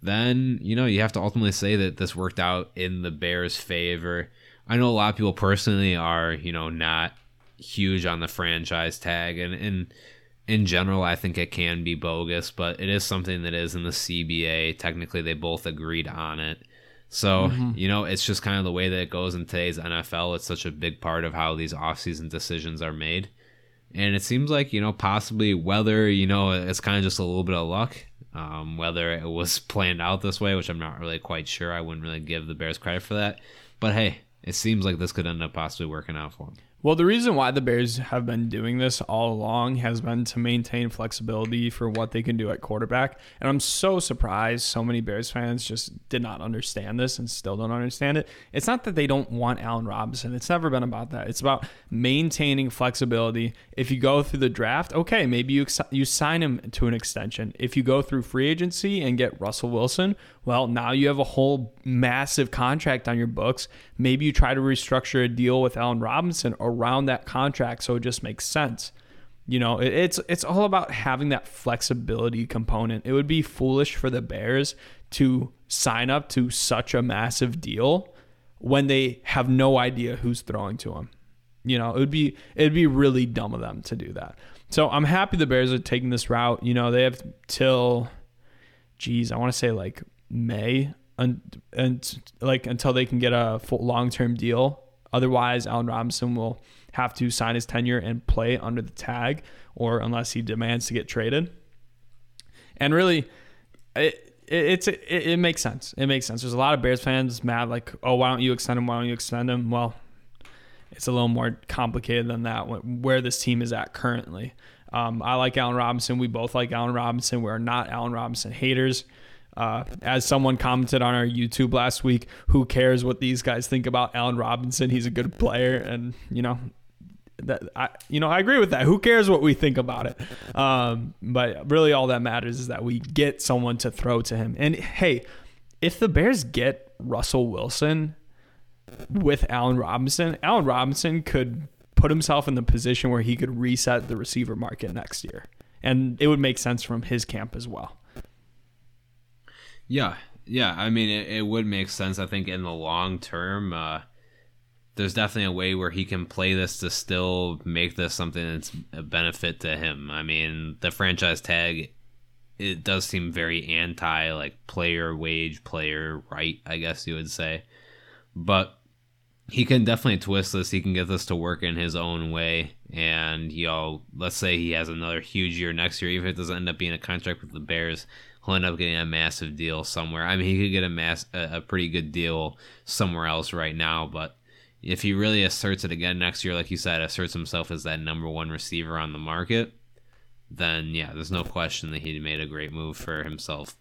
then you know you have to ultimately say that this worked out in the Bears' favor. I know a lot of people personally are you know not huge on the franchise tag, and and in general, I think it can be bogus, but it is something that is in the CBA. Technically, they both agreed on it. So, mm-hmm. you know, it's just kind of the way that it goes in today's NFL. It's such a big part of how these offseason decisions are made. And it seems like, you know, possibly whether, you know, it's kind of just a little bit of luck, um, whether it was planned out this way, which I'm not really quite sure. I wouldn't really give the Bears credit for that. But hey, it seems like this could end up possibly working out for them. Well, the reason why the Bears have been doing this all along has been to maintain flexibility for what they can do at quarterback. And I'm so surprised so many Bears fans just did not understand this and still don't understand it. It's not that they don't want Allen Robinson, it's never been about that. It's about maintaining flexibility. If you go through the draft, okay, maybe you, you sign him to an extension. If you go through free agency and get Russell Wilson, well, now you have a whole massive contract on your books. Maybe you try to restructure a deal with Allen Robinson around that contract so it just makes sense. You know, it's it's all about having that flexibility component. It would be foolish for the Bears to sign up to such a massive deal when they have no idea who's throwing to them. You know, it would be it'd be really dumb of them to do that. So I'm happy the Bears are taking this route. You know, they have till geez, I want to say like May and, and like until they can get a long-term deal. Otherwise, Allen Robinson will have to sign his tenure and play under the tag, or unless he demands to get traded. And really, it, it it's it, it makes sense. It makes sense. There's a lot of Bears fans mad, like, oh, why don't you extend him? Why don't you extend him? Well, it's a little more complicated than that. Where this team is at currently, um, I like Allen Robinson. We both like Allen Robinson. We're not Allen Robinson haters. Uh, as someone commented on our YouTube last week, who cares what these guys think about Allen Robinson? He's a good player, and you know that I you know I agree with that. Who cares what we think about it? Um, but really, all that matters is that we get someone to throw to him. And hey, if the Bears get Russell Wilson with Allen Robinson, Allen Robinson could put himself in the position where he could reset the receiver market next year, and it would make sense from his camp as well. Yeah, yeah. I mean, it, it would make sense. I think in the long term, uh, there's definitely a way where he can play this to still make this something that's a benefit to him. I mean, the franchise tag, it does seem very anti like player wage, player right. I guess you would say, but he can definitely twist this. He can get this to work in his own way. And, you know, let's say he has another huge year next year, even if it doesn't end up being a contract with the Bears, he'll end up getting a massive deal somewhere. I mean, he could get a mass a, a pretty good deal somewhere else right now, but if he really asserts it again next year, like you said, asserts himself as that number one receiver on the market, then yeah, there's no question that he made a great move for himself.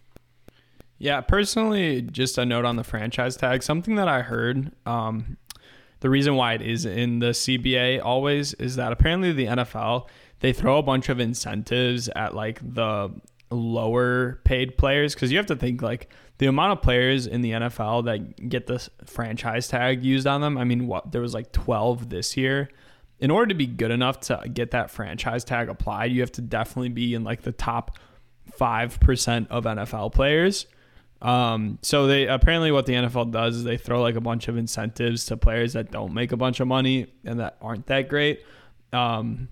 Yeah, personally, just a note on the franchise tag. Something that I heard, um, the reason why it is in the CBA always is that apparently the NFL they throw a bunch of incentives at like the lower paid players because you have to think like the amount of players in the NFL that get the franchise tag used on them. I mean, what there was like 12 this year. In order to be good enough to get that franchise tag applied, you have to definitely be in like the top 5% of NFL players. Um, so they apparently what the NFL does is they throw like a bunch of incentives to players that don't make a bunch of money and that aren't that great. Um,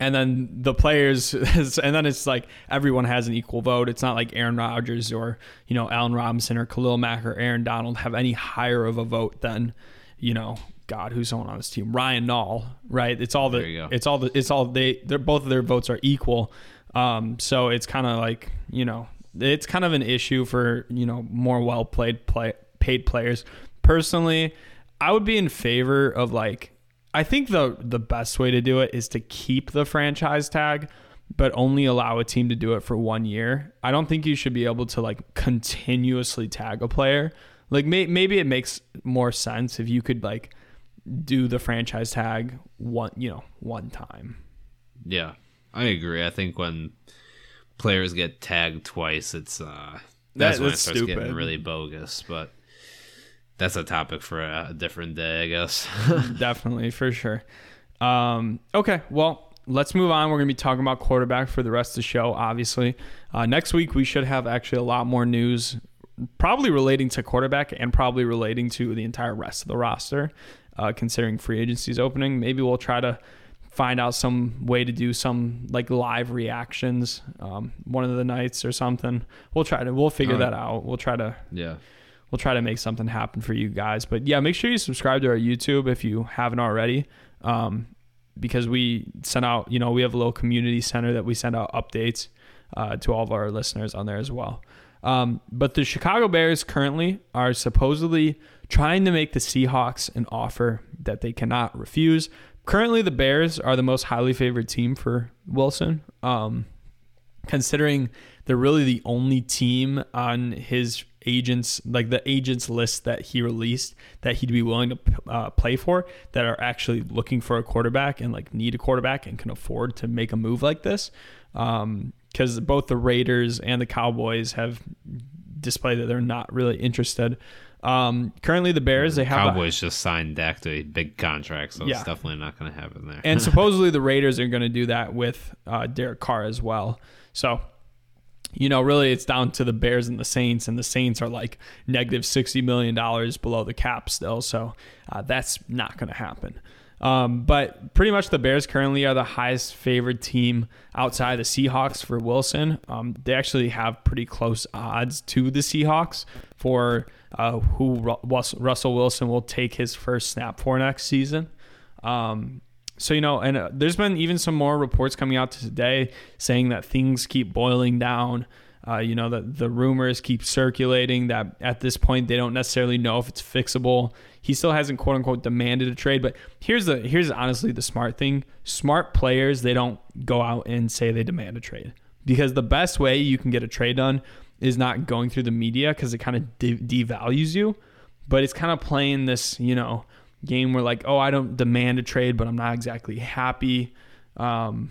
and then the players and then it's like everyone has an equal vote. It's not like aaron rodgers or you know allen robinson or khalil mack or aaron donald have any higher of a vote than you know god who's someone on this team? Ryan nall right? It's all the it's all the it's all they they're both of their votes are equal. Um so it's kind of like you know it's kind of an issue for you know more well played play paid players. Personally i would be in favor of like I think the the best way to do it is to keep the franchise tag, but only allow a team to do it for one year. I don't think you should be able to like continuously tag a player. Like may, maybe it makes more sense if you could like do the franchise tag one, you know, one time. Yeah, I agree. I think when players get tagged twice, it's uh that's that, when it starts stupid. getting really bogus. But that's a topic for a different day, I guess. Definitely, for sure. Um, okay, well, let's move on. We're going to be talking about quarterback for the rest of the show, obviously. Uh, next week, we should have actually a lot more news, probably relating to quarterback and probably relating to the entire rest of the roster, uh, considering free agency's opening. Maybe we'll try to find out some way to do some like live reactions um, one of the nights or something. We'll try to, we'll figure that out. We'll try to, Yeah. We'll try to make something happen for you guys. But yeah, make sure you subscribe to our YouTube if you haven't already. Um, because we send out, you know, we have a little community center that we send out updates uh, to all of our listeners on there as well. Um, but the Chicago Bears currently are supposedly trying to make the Seahawks an offer that they cannot refuse. Currently, the Bears are the most highly favored team for Wilson. Um, considering they're really the only team on his agents like the agents list that he released that he'd be willing to uh, play for that are actually looking for a quarterback and like need a quarterback and can afford to make a move like this because both the raiders and the cowboys have displayed that they're not really interested um, currently the bears they have a- Cowboys just signed Dak to a big contract, so Yeah. it's definitely not going to happen there. and supposedly the Raiders are going to do that with uh, Derek Carr as well. So, you know, really it's down to the Bears and the Saints, and the Saints are like negative $60 million below the cap still. So uh, that's not going to happen. Um, but pretty much the Bears currently are the highest favored team outside the Seahawks for Wilson. Um, they actually have pretty close odds to the Seahawks for uh, who Ru- Russell Wilson will take his first snap for next season. Um, so you know, and uh, there's been even some more reports coming out today saying that things keep boiling down. Uh, you know, that the rumors keep circulating that at this point they don't necessarily know if it's fixable. He still hasn't quote unquote demanded a trade, but here's the here's honestly the smart thing: smart players they don't go out and say they demand a trade because the best way you can get a trade done is not going through the media because it kind of de- devalues you, but it's kind of playing this you know game where like oh I don't demand a trade, but I'm not exactly happy. Um,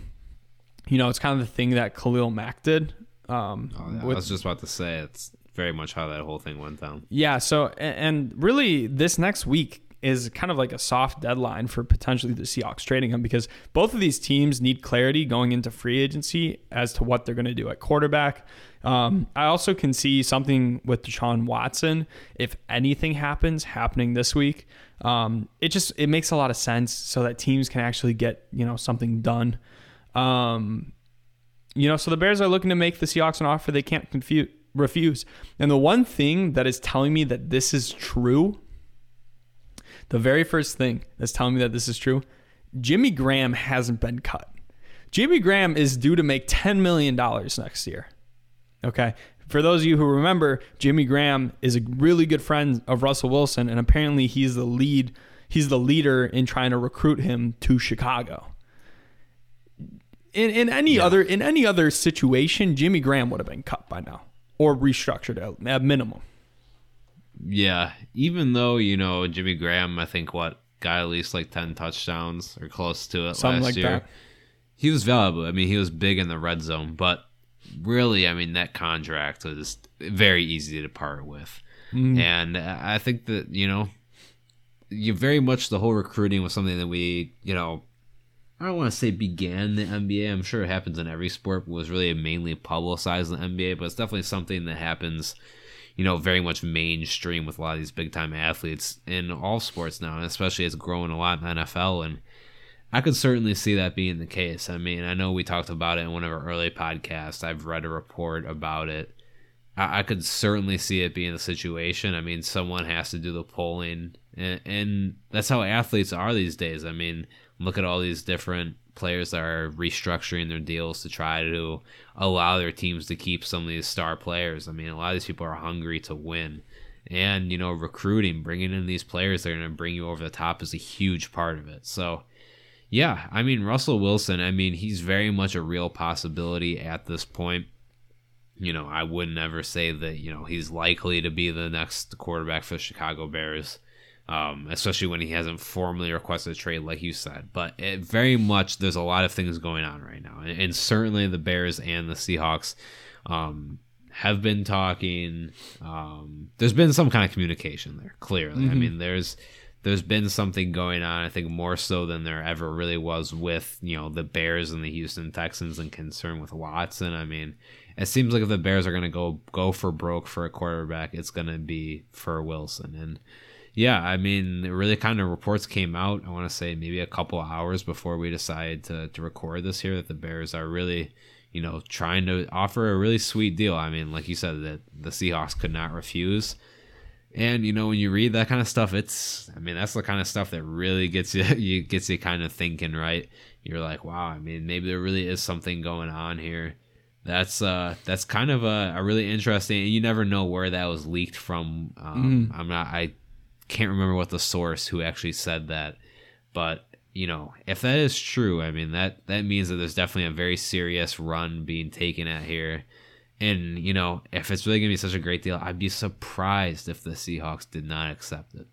you know, it's kind of the thing that Khalil Mack did. Um, Oh, yeah, I was just about to say it's very much how that whole thing went down. yeah. So, a- and really, this next week is kind of like a soft deadline for potentially the Seahawks trading him because both of these teams need clarity going into free agency as to what they're going to do at quarterback. Um, I also can see something with Deshaun Watson, if anything happens, happening this week. Um, it just it makes a lot of sense so that teams can actually get you know something done. Um, you know, so the Bears are looking to make the Seahawks an offer they can't refuse. And the one thing that is telling me that this is true, the very first thing that's telling me that this is true, Jimmy Graham hasn't been cut. Jimmy Graham is due to make $10 million next year. Okay. For those of you who remember, Jimmy Graham is a really good friend of Russell Wilson, and apparently he's the lead, he's the leader in trying to recruit him to Chicago in, in any other in any other situation, Jimmy Graham would have been cut by now or restructured at, at minimum. Yeah, even though you know Jimmy Graham, I think what got at least like ten touchdowns or close to it Something last like year. that. He was valuable. I mean, he was big in the red zone, but really, I mean, that contract was very easy to part with. Mm. And I think that you know, you very much the whole recruiting was something that we you know. I don't want to say began the NBA. I'm sure it happens in every sport, but was really mainly publicized in the NBA. But it's definitely something that happens you know, very much mainstream with a lot of these big time athletes in all sports now, and especially it's growing a lot in the NFL. And I could certainly see that being the case. I mean, I know we talked about it in one of our early podcasts. I've read a report about it. I, I could certainly see it being the situation. I mean, someone has to do the polling, and, and that's how athletes are these days. I mean, look at all these different players that are restructuring their deals to try to allow their teams to keep some of these star players. I mean, a lot of these people are hungry to win. And, you know, recruiting, bringing in these players that are going to bring you over the top is a huge part of it. So, yeah, I mean, Russell Wilson, I mean, he's very much a real possibility at this point. You know, I would never say that, you know, he's likely to be the next quarterback for the Chicago Bears um, especially when he hasn't formally requested a trade, like you said. But it very much, there's a lot of things going on right now, and, and certainly the Bears and the Seahawks um, have been talking. Um, there's been some kind of communication there. Clearly, I mean, there's there's been something going on. I think more so than there ever really was with you know the Bears and the Houston Texans and concern with Watson. I mean, it seems like if the Bears are going to go go for broke for a quarterback, it's going to be for Wilson. And yeah, I mean, really kind of reports came out. I want to say maybe a couple hours before we decided to to record this here that the Bears are really you know trying to offer a really sweet deal. I mean, like you said, that the Seahawks could not refuse. And you know when you read that kind of stuff, it's I mean that's the kind of stuff that really gets you you gets you kind of thinking, right? You're like, wow, I mean maybe there really is something going on here. That's uh that's kind of a, a really interesting. And you never know where that was leaked from. Um, mm. I'm not I can't remember what the source who actually said that, but you know if that is true, I mean that that means that there's definitely a very serious run being taken at here and, you know, if it's really going to be such a great deal, I'd be surprised if the Seahawks did not accept it.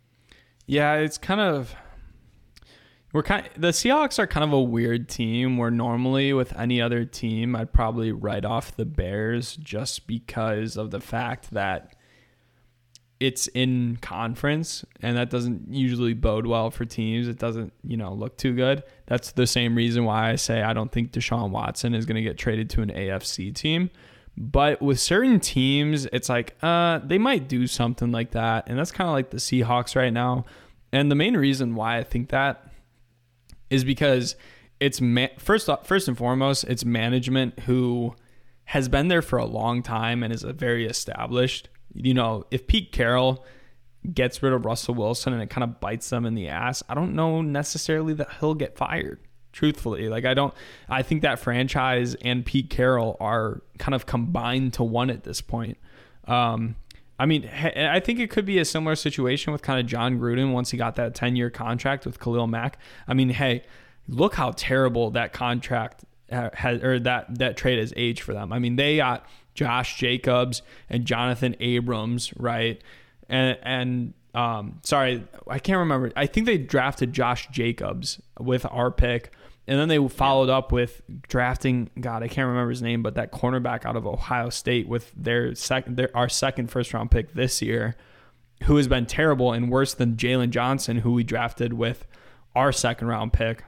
Yeah, it's kind of we're kind the Seahawks are kind of a weird team where normally with any other team I'd probably write off the Bears just because of the fact that it's in conference and that doesn't usually bode well for teams. It doesn't, you know, look too good. That's the same reason why I say I don't think Deshaun Watson is going to get traded to an AFC team but with certain teams, it's like uh, they might do something like that, and that's kind of like the Seahawks right now. And the main reason why I think that is because it's ma- first first and foremost, it's management who has been there for a long time and is very established. You know, if Pete Carroll gets rid of Russell Wilson and it kind of bites them in the ass, I don't know necessarily that he'll get fired truthfully. Like I don't I think that franchise and Pete Carroll are kind of combined to one at this point. Um, I mean, I think it could be a similar situation with kind of Jon Gruden once he got that 10-year contract with Khalil Mack. I mean, hey, look how terrible that contract has or that that trade has aged for them. I mean, they got Josh Jacobs and Jonathan Abrams, right? And and um, sorry, I can't remember. I think they drafted Josh Jacobs with our pick and then they followed up with drafting God, I can't remember his name, but that cornerback out of Ohio State with their second their our second first round pick this year, who has been terrible and worse than Jaylon Johnson, who we drafted with our second round pick.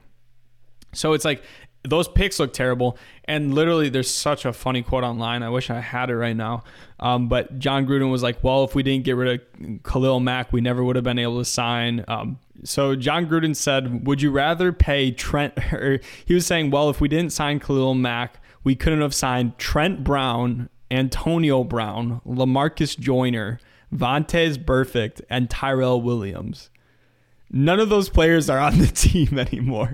So it's like those picks look terrible. And literally, there's such a funny quote online. I wish I had it right now. Um, but Jon Gruden was like, "Well, if we didn't get rid of Khalil Mack, we never would have been able to sign." Um, so John Gruden said, "Would you rather pay Trent?" Or he was saying, "Well, if we didn't sign Khalil Mack, we couldn't have signed Trent Brown, Antonio Brown, LaMarcus Joyner, Vontaze Burfict, and Tyrell Williams." None of those players are on the team anymore.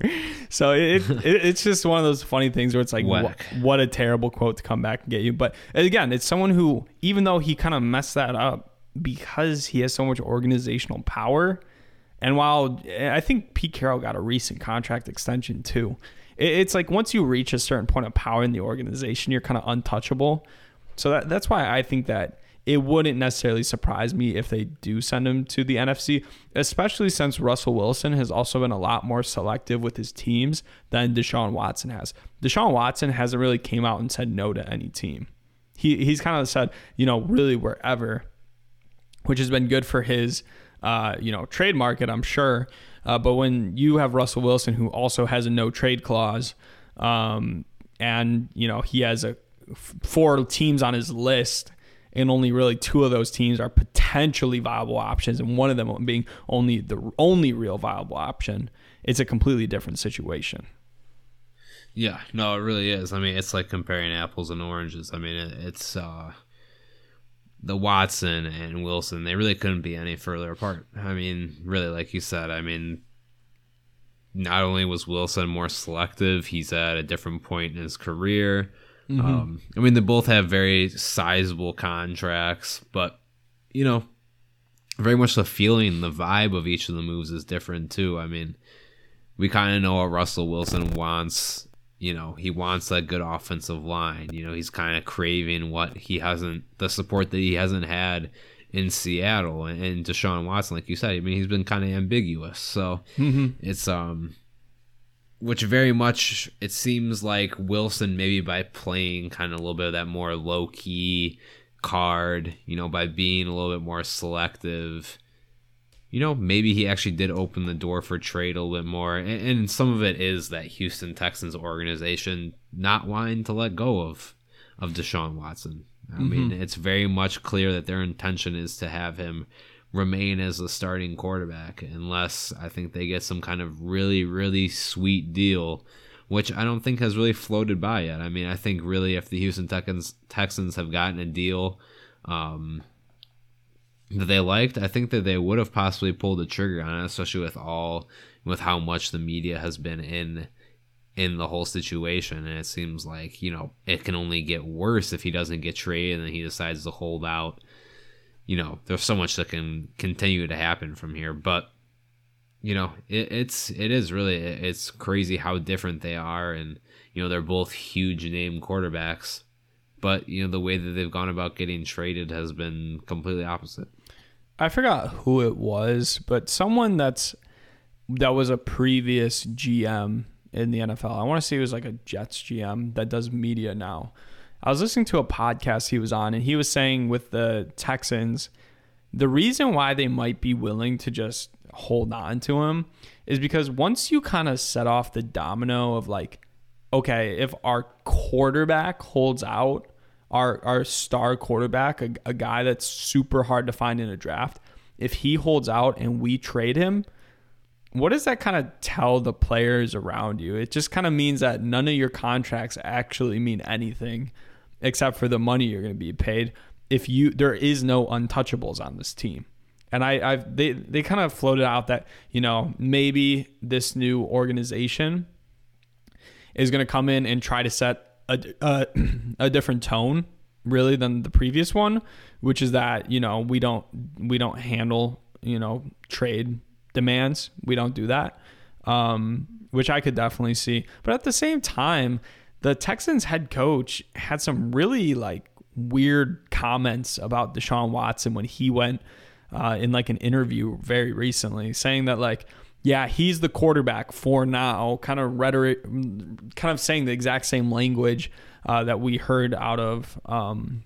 So it, it it's just one of those funny things where it's like, what, what a terrible quote to come back and get you. But again, it's someone who, even though he kind of messed that up because he has so much organizational power, and while eh, I think Pete Carroll got a recent contract extension too, it's like once you reach a certain point of power in the organization, you're kind of untouchable. So that, that's why I think that it wouldn't necessarily surprise me if they do send him to the NFC, especially since Russell Wilson has also been a lot more selective with his teams than Deshaun Watson has. Deshaun Watson hasn't really came out and said no to any team. He he's kind of said, you know, really wherever, which has been good for his uh, you know, trade market, I'm sure. Uh, but when you have Russell Wilson who also has a no trade clause, um, and you know, he has a four teams on his list and only really two of those teams are potentially viable options, and one of them being only the only real viable option, it's a completely different situation. Yeah, no, it really is. I mean, it's like comparing apples and oranges. I mean, it's uh, the Watson and Wilson. They really couldn't be any further apart. I mean, really, like you said, I mean, not only was Wilson more selective, he's at a different point in his career. Mm-hmm. Um, I mean, they both have very sizable contracts, but you know, very much the feeling, the vibe of each of the moves is different too. I mean, we kind of know what Russell Wilson wants. You know, he wants that good offensive line. You know, he's kind of craving what he hasn't, the support that he hasn't had in Seattle. And, and Deshaun Watson, like you said, I mean, he's been kind of ambiguous. So mm-hmm. it's um, which very much it seems like Wilson maybe by playing kind of a little bit of that more low key card, you know, by being a little bit more selective, you know, maybe he actually did open the door for trade a little bit more. And, and some of it is that Houston Texans organization not wanting to let go of of Deshaun Watson. I mm-hmm. mean, it's very much clear that their intention is to have him remain as a starting quarterback unless I think they get some kind of really, really sweet deal, which I don't think has really floated by yet. I mean, I think really if the Houston Texans Texans have gotten a deal um, that they liked, I think that they would have possibly pulled the trigger on it, especially with all with how much the media has been in in the whole situation. And it seems like, you know, it can only get worse if he doesn't get traded and he decides to hold out you know, there's so much that can continue to happen from here. But you know, it, it's it is really it's crazy how different they are, and you know they're both huge name quarterbacks, but you know the way that they've gone about getting traded has been completely opposite. I forgot who it was, but someone that's that was a previous GM in the NFL. I want to say it was like a Jets GM that does media now. I was listening to a podcast he was on, and he was saying with the Texans, the reason why they might be willing to just hold on to him is because once you kind of set off the domino of like, okay, if our quarterback holds out, our our star quarterback, a, a guy that's super hard to find in a draft, if he holds out and we trade him, what does that kind of tell the players around you? It just kind of means that none of your contracts actually mean anything except for the money you're going to be paid. If you there is no untouchables on this team. And I, I've they they kind of floated out that you know maybe this new organization is going to come in and try to set a, a, a different tone really than the previous one, which is that you know we don't we don't handle you know trade demands. We don't do that, um, which I could definitely see. But at the same time, the Texans head coach had some really like weird comments about Deshaun Watson when he went uh, in like an interview very recently, saying that like, yeah, he's the quarterback for now, kind of rhetoric, kind of saying the exact same language uh, that we heard out of um,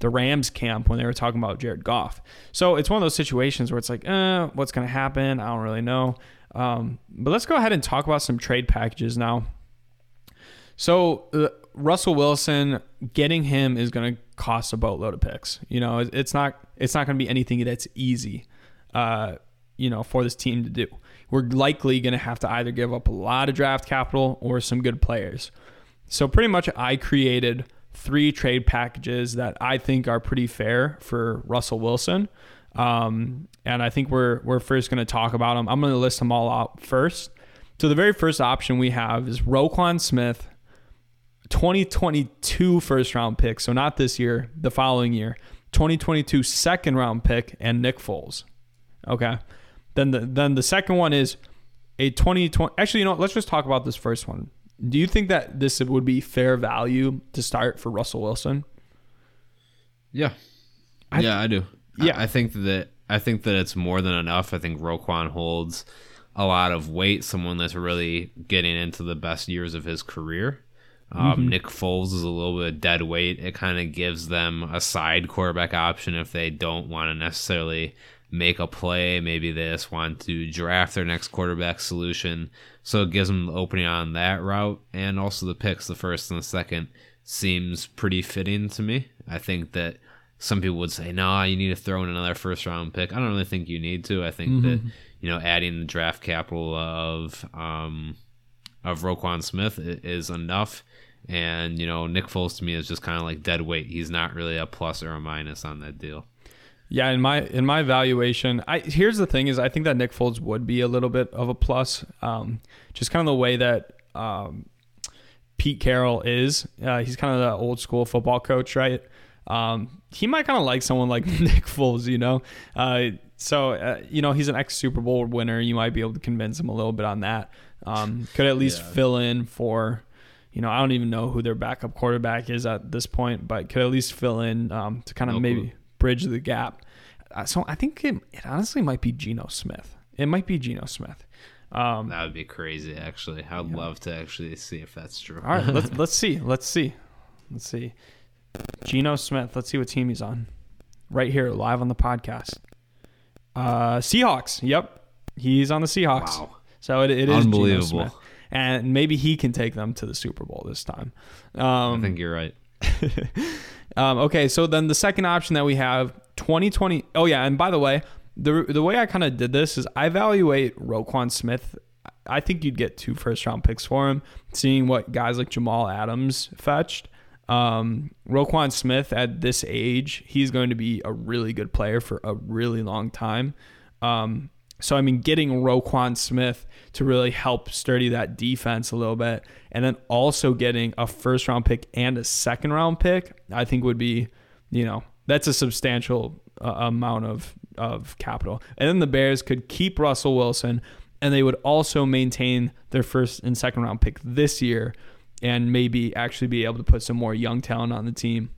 the Rams camp when they were talking about Jared Goff. So it's one of those situations where it's like, eh, what's going to happen? I don't really know. Um, but let's go ahead and talk about some trade packages now. So uh, Russell Wilson, getting him is going to cost a boatload of picks. You know, it's not it's not going to be anything that's easy. Uh, you know, for this team to do. We're likely going to have to either give up a lot of draft capital or some good players. So pretty much, I created three trade packages that I think are pretty fair for Russell Wilson. Um, and I think we're we're first going to talk about them. I'm going to list them all out first. So the very first option we have is Roquan Smith 2022 first round pick, so not this year, the following year. 2022 second round pick and Nick Foles. Okay. Then the then the second one is a 2020 Actually, you know, let's just talk about this first one. Do you think that this would be fair value to start for Russell Wilson? Yeah. I, yeah, I do. Yeah. I, I think that I think that it's more than enough. I think Roquan holds a lot of weight, someone that's really getting into the best years of his career. Um, mm-hmm. Nick Foles is a little bit of dead weight. It kind of gives them a side quarterback option if they don't want to necessarily make a play. Maybe they just want to draft their next quarterback solution. So it gives them the opening on that route. And also the picks, the first and the second, seems pretty fitting to me. I think that some people would say, no, nah, you need to throw in another first round pick. I don't really think you need to. I think mm-hmm. that, you know, adding the draft capital of, um, of Roquan Smith is enough and you know, Nick Foles to me is just kind of like dead weight. He's not really a plus or a minus on that deal. Yeah, in my in my evaluation, I here's the thing is I think that Nick Foles would be a little bit of a plus, um, just kind of the way that um, Pete Carroll is. Uh, he's kind of the old school football coach, right? Um, he might kind of like someone like Nick Foles, you know. Uh, so uh, you know he's an ex Super Bowl winner. You might be able to convince him a little bit on that. Um, could at least yeah. fill in for you know, I don't even know who their backup quarterback is at this point, but could at least fill in um, to kind of no maybe clue. bridge the gap. Uh, so I think it, it, honestly might be Geno Smith. It might be Geno Smith. Um, that would be crazy, actually. I'd yeah. love to actually see if that's true. All right, let's let's see. Let's see. Let's see. Geno Smith. Let's see what team he's on. Right here, live on the podcast. Uh, Seahawks. Yep, he's on the Seahawks. Wow. So it, it is Geno Unbelievable. And maybe he can take them to the Super Bowl this time. Um, I think you're right. um, okay, so then the second option that we have 2020. Oh yeah, and by the way, the the way I kind of did this is I evaluate Roquan Smith. I think you'd get two first round picks for him, seeing what guys like Jamal Adams fetched. Um, Roquan Smith at this age, he's going to be a really good player for a really long time. Um, so I mean, getting Roquan Smith to really help sturdy that defense a little bit, and then also getting a first round pick and a second round pick, I think would be, you know, that's a substantial uh, amount of of capital. And then the Bears could keep Russell Wilson, and they would also maintain their first and second round pick this year, and maybe actually be able to put some more young talent on the team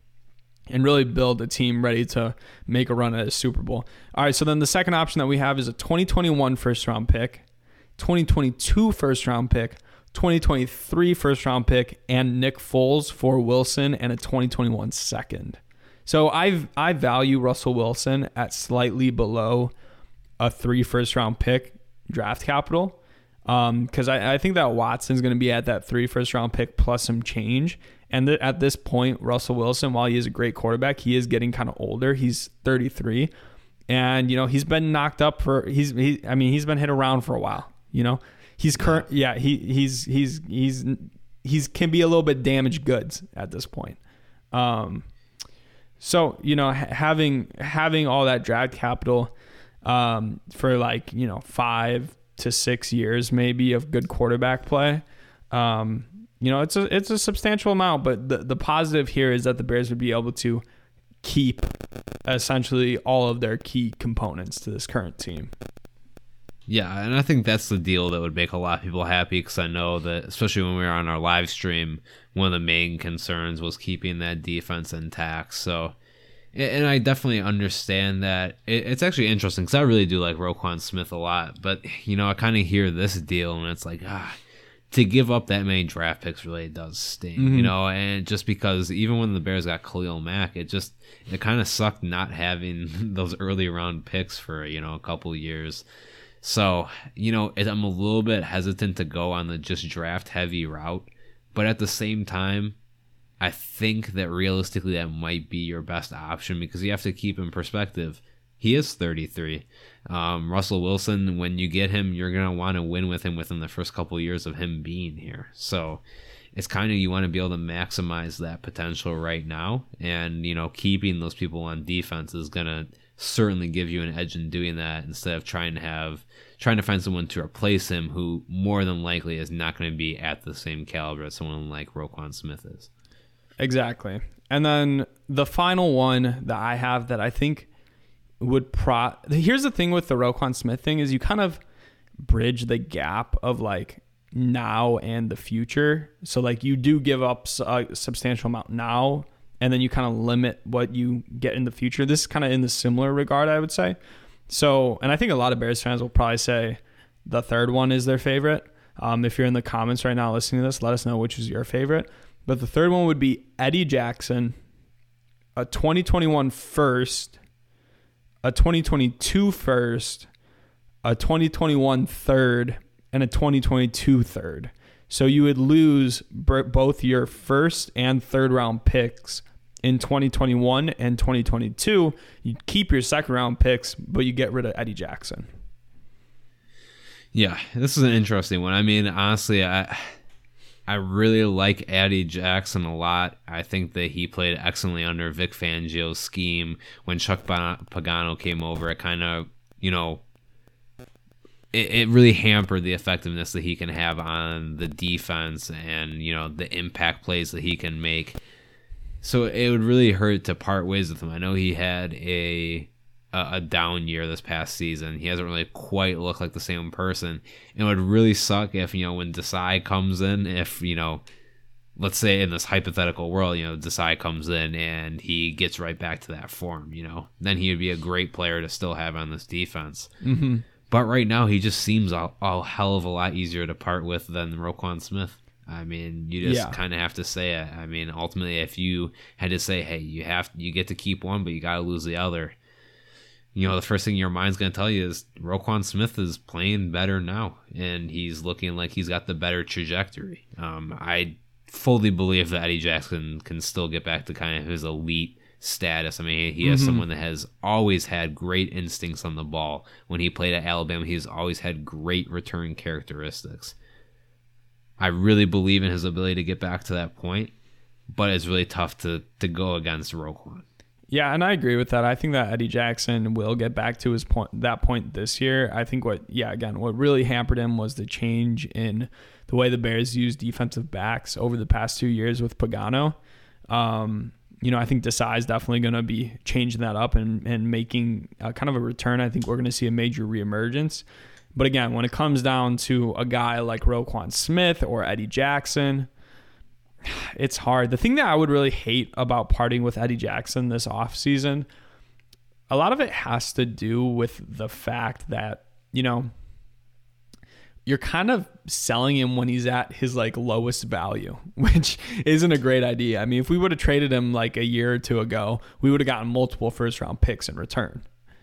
and really build a team ready to make a run at a Super Bowl. All right, so then the second option that we have is a 2021 first round pick, 2022 first round pick, 2023 first round pick, and Nick Foles for Wilson and a 2021 second. So I I value Russell Wilson at slightly below a three first round pick draft capital because um, I, I think that Watson's going to be at that three first round pick plus some change. And th- at this point, Russell Wilson, while he is a great quarterback, he is getting kind of older. He's 33, and you know he's been knocked up for he's he. I mean he's been hit around for a while. You know he's current. Yeah, he he's he's he's he's can be a little bit damaged goods at this point. Um, so you know ha- having having all that draft capital um, for like you know five to six years maybe of good quarterback play. Um, you know, it's a it's a substantial amount, but the the positive here is that the Bears would be able to keep essentially all of their key components to this current team. Yeah, and I think that's the deal that would make a lot of people happy because I know that, especially when we were on our live stream, one of the main concerns was keeping that defense intact. So, and I definitely understand that. It's actually interesting because I really do like Roquan Smith a lot, but you know, I kind of hear this deal and it's like, ah, to give up that many draft picks really does sting, mm-hmm. you know. And just because even when the Bears got Khalil Mack, it just it kind of sucked not having those early round picks for you know a couple years. So you know, I'm a little bit hesitant to go on the just draft heavy route, but at the same time, I think that realistically that might be your best option because you have to keep in perspective. He is 33. Um, Russell Wilson, when you get him, you're gonna want to win with him within the first couple years of him being here. So it's kind of you want to be able to maximize that potential right now, and you know keeping those people on defense is gonna certainly give you an edge in doing that instead of trying to have trying to find someone to replace him who more than likely is not going to be at the same caliber as someone like Roquan Smith is. Exactly. And then the final one that I have that I think would pro here's the thing with the Roquan Smith thing is you kind of bridge the gap of like now and the future. So like you do give up a substantial amount now and then you kind of limit what you get in the future. This is kind of in the similar regard, I would say. So, and I think a lot of Bears fans will probably say the third one is their favorite. Um, if you're in the comments right now listening to this, let us know which is your favorite. But the third one would be Eddie Jackson, a 2021 first, a 2022 first, a 2021 third, and a 2022 third. So you would lose both your first and third round picks in 2021 and 2022. You keep your second round picks, but you get rid of Eddie Jackson. Yeah, this is an interesting one. I mean, honestly, I I really like Eddie Jackson a lot. I think that he played excellently under Vic Fangio's scheme. When Chuck Pagano came over, it kind of, you know, it, it really hampered the effectiveness that he can have on the defense and, you know, the impact plays that he can make. So it would really hurt to part ways with him. I know he had a a, down year this past season. He hasn't really quite looked like the same person. It would really suck if, you know, when Desai comes in, if, you know, let's say in this hypothetical world, you know, Desai comes in and he gets right back to that form, you know, then he would be a great player to still have on this defense. Mm-hmm. But right now, he just seems a, a, hell of a lot easier to part with than Roquan Smith. I mean, you just yeah. kind of have to say it. I mean, ultimately, if you had to say, "Hey, you have you get to keep one, but you got to lose the other," you know, the first thing your mind's going to tell you is Roquan Smith is playing better now, and he's looking like he's got the better trajectory. Um, I fully believe that Eddie Jackson can still get back to kind of his elite status. I mean, he has mm-hmm. someone that has always had great instincts on the ball. When he played at Alabama, he's always had great return characteristics. I really believe in his ability to get back to that point, but it's really tough to to go against Roquan. Yeah, and I agree with that. I think that Eddie Jackson will get back to his point that point this year. I think what yeah, again, what really hampered him was the change in the way the Bears use defensive backs over the past two years with Pagano. Um, you know, I think Desai is definitely going to be changing that up and, and making kind of a return. I think we're going to see a major reemergence. But again, when it comes down to a guy like Roquan Smith or Eddie Jackson, it's hard. The thing that I would really hate about parting with Eddie Jackson this offseason, a lot of it has to do with the fact that, you know, you're kind of selling him when he's at his like lowest value, which isn't a great idea. I mean, if we would have traded him like a year or two ago, we would have gotten multiple first round picks in return.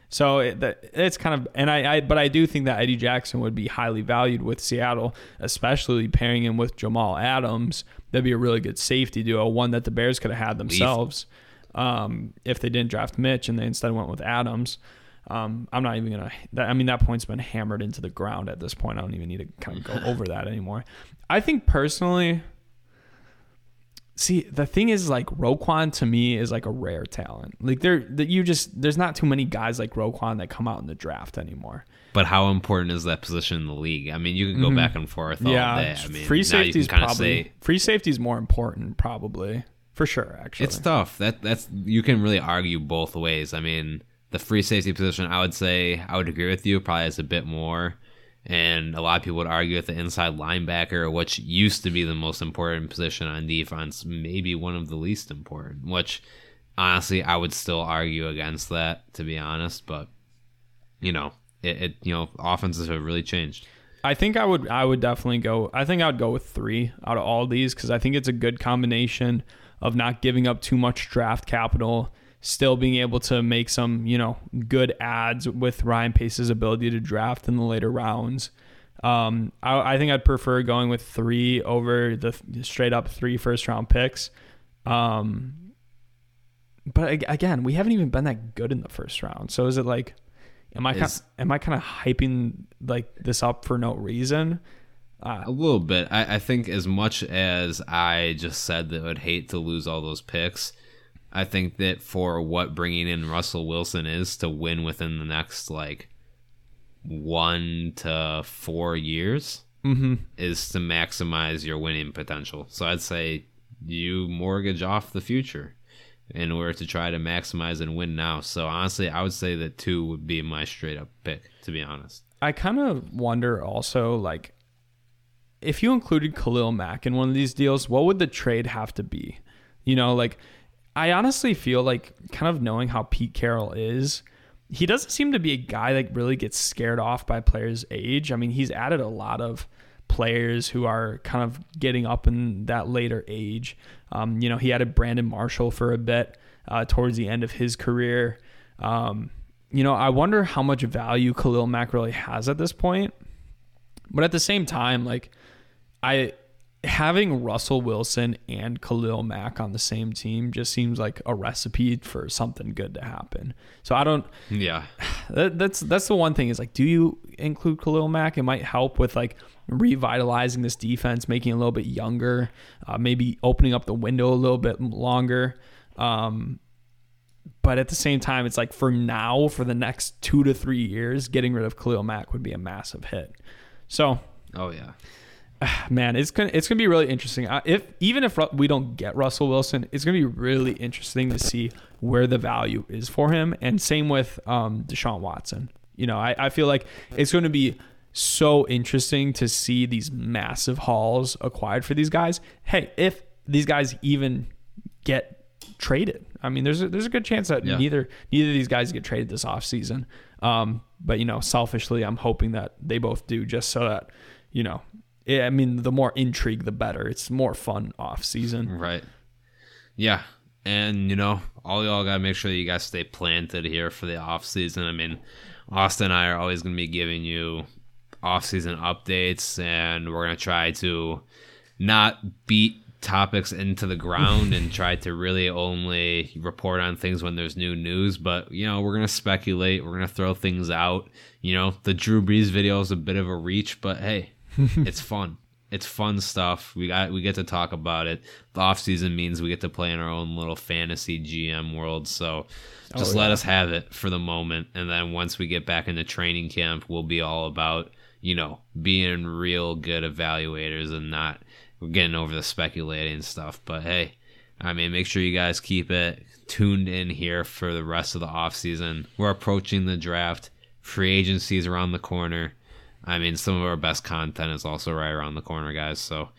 So it, it's kind of, and I, I, but I do think that Eddie Jackson would be highly valued with Seattle, especially pairing him with Jamal Adams. That'd be a really good safety duo, one that the Bears could have had themselves um, if they didn't draft Mitch and they instead went with Adams. Um, I'm not even gonna. That, I mean, that point's been hammered into the ground at this point. I don't even need to kind of go over that anymore. I think personally, See, the thing is, like Roquan to me is like a rare talent. Like there, that you just there's not too many guys like Roquan that come out in the draft anymore. But how important is that position in the league? I mean, you can go mm-hmm. back and forth all yeah, day. I mean, free safety is probably say, free safety is more important, probably for sure. Actually, it's tough. That that's you can really argue both ways. I mean, the free safety position, I would say, I would agree with you. Probably is a bit more and a lot of people would argue that the inside linebacker, which used to be the most important position on defense, maybe one of the least important, which honestly, I would still argue against that, to be honest. But, you know, it, it you know, offenses have really changed. I think I would I would definitely go I think I would go with 3 out of all these cuz I think it's a good combination of not giving up too much draft capital still being able to make some, you know, good ads with Ryan Pace's ability to draft in the later rounds. Um, I, I, think I'd prefer going with three over the straight up three first round picks. Um, but again, we haven't even been that good in the first round. So is it like, am I kind, am I kind of hyping like this up for no reason? Uh, a little bit. I, I think as much as I just said that I would hate to lose all those picks, I think that for what bringing in Russell Wilson is to win within the next like one to four years mm-hmm. is to maximize your winning potential. So I'd say you mortgage off the future in order to try to maximize and win now. So honestly, I would say that two would be my straight up pick, to be honest. I kind of wonder also like if you included Khalil Mack in one of these deals, what would the trade have to be? You know, like I honestly feel like kind of knowing how Pete Carroll is, he doesn't seem to be a guy that really gets scared off by players' age. I mean, he's added a lot of players who are kind of getting up in that later age. Um, you know, he added Brandon Marshall for a bit uh, towards the end of his career. Um, you know, I wonder how much value Khalil Mack really has at this point. But at the same time, like, I having Russell Wilson and Khalil Mack on the same team just seems like a recipe for something good to happen. So I don't. Yeah. That, that's that's the one thing is like, do you include Khalil Mack? It might help with like revitalizing this defense, making it a little bit younger, uh, maybe opening up the window a little bit longer. Um, but at the same time, it's like for now, for the next two to three years, getting rid of Khalil Mack would be a massive hit. So. Oh yeah man, it's gonna it's gonna be really interesting. If even if we don't get Russell Wilson, it's gonna be really interesting to see where the value is for him. And same with um, Deshaun Watson. You know, I, I feel like it's going to be so interesting to see these massive hauls acquired for these guys. Hey, if these guys even get traded, I mean, there's a, there's a good chance that yeah. neither neither of these guys get traded this offseason. Um, but you know, selfishly, I'm hoping that they both do, just so that you know I mean, the more intrigue, the better. It's more fun off season. Right. Yeah. And, you know, all y'all got to make sure you guys stay planted here for the off season. I mean, Austin and I are always going to be giving you off season updates, and we're going to try to not beat topics into the ground and try to really only report on things when there's new news. But, you know, we're to speculate, we're to throw things out. You know, the Drew Brees video is a bit of a reach, but hey, it's fun. It's fun stuff. We got we get to talk about it. The off season means we get to play in our own little fantasy GM world. So oh, just oh, let us have it for the moment, and then once we get back into training camp, we'll be all about you know being real good evaluators and not getting over the speculating stuff. But hey, I mean, make sure you guys keep it tuned in here for the rest of the off season. We're approaching the draft. Free agency is around the corner I mean, some of our best content is also right around the corner, guys. So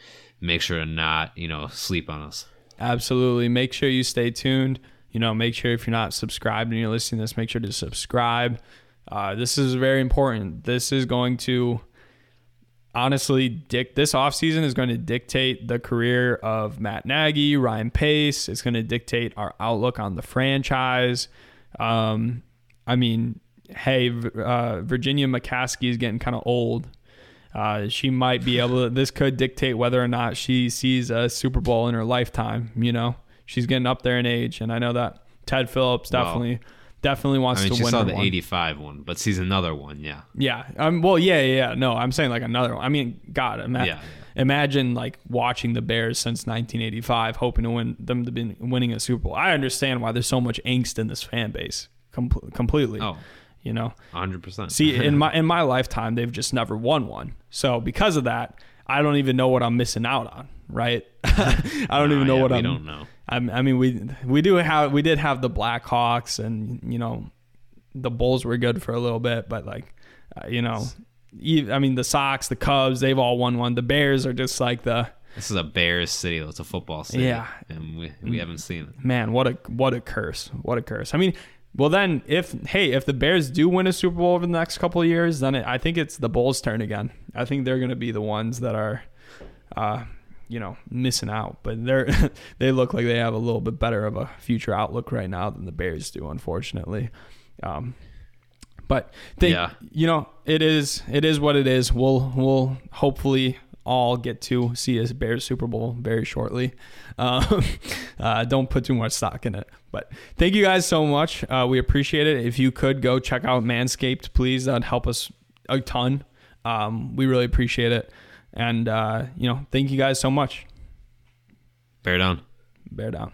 make sure to not, you know, sleep on us. Absolutely. Make sure you stay tuned. You know, make sure if you're not subscribed and you're listening to this, make sure to subscribe. Uh, this is very important. This is going to honestly dick this offseason is going to dictate the career of Matt Nagy, Ryan Pace. It's going to dictate our outlook on the franchise. Um, I mean, hey, uh, Virginia McCaskey is getting kind of old. Uh, she might be able to, this could dictate whether or not she sees a Super Bowl in her lifetime. You know, she's getting up there in age. And I know that Ted Phillips definitely. Definitely wants I mean, to she win. saw the one. 85 one, but sees another one. Yeah. Yeah. Um. Well. Yeah. Yeah. No. I'm saying like another one. I mean, God. Ima- yeah. Imagine like watching the Bears since 1985, hoping to win them to be winning a Super Bowl. I understand why there's so much angst in this fan base. Com- completely. Oh you know 100% see in my in my lifetime they've just never won one so because of that i don't even know what i'm missing out on right i don't even know yeah, what i'm don't know I, I mean we we do have we did have the blackhawks and you know the bulls were good for a little bit but like uh, you know I mean the Sox, the Cubs, they've all won one. The Bears are just like the this is a Bears city. It's a football city. Yeah, and we we haven't seen it. Man, what a what a curse! What a curse! I mean, well, then, if hey, if the Bears do win a Super Bowl over the next couple of years, then it, I think it's the Bulls' turn again. I think they're going to be the ones that are, uh, you know, missing out. But they're they look like they have a little bit better of a future outlook right now than the Bears do, unfortunately. Um, but they, yeah. you know, it is it is what it is. We'll we'll hopefully all get to see a Bears Super Bowl very shortly. Um, uh, don't put too much stock in it. But thank you guys so much. Uh, we appreciate it. If you could go check out Manscaped, please, that'd help us a ton. Um, we really appreciate it. And, uh, you know, thank you guys so much. Bear down. Bear down.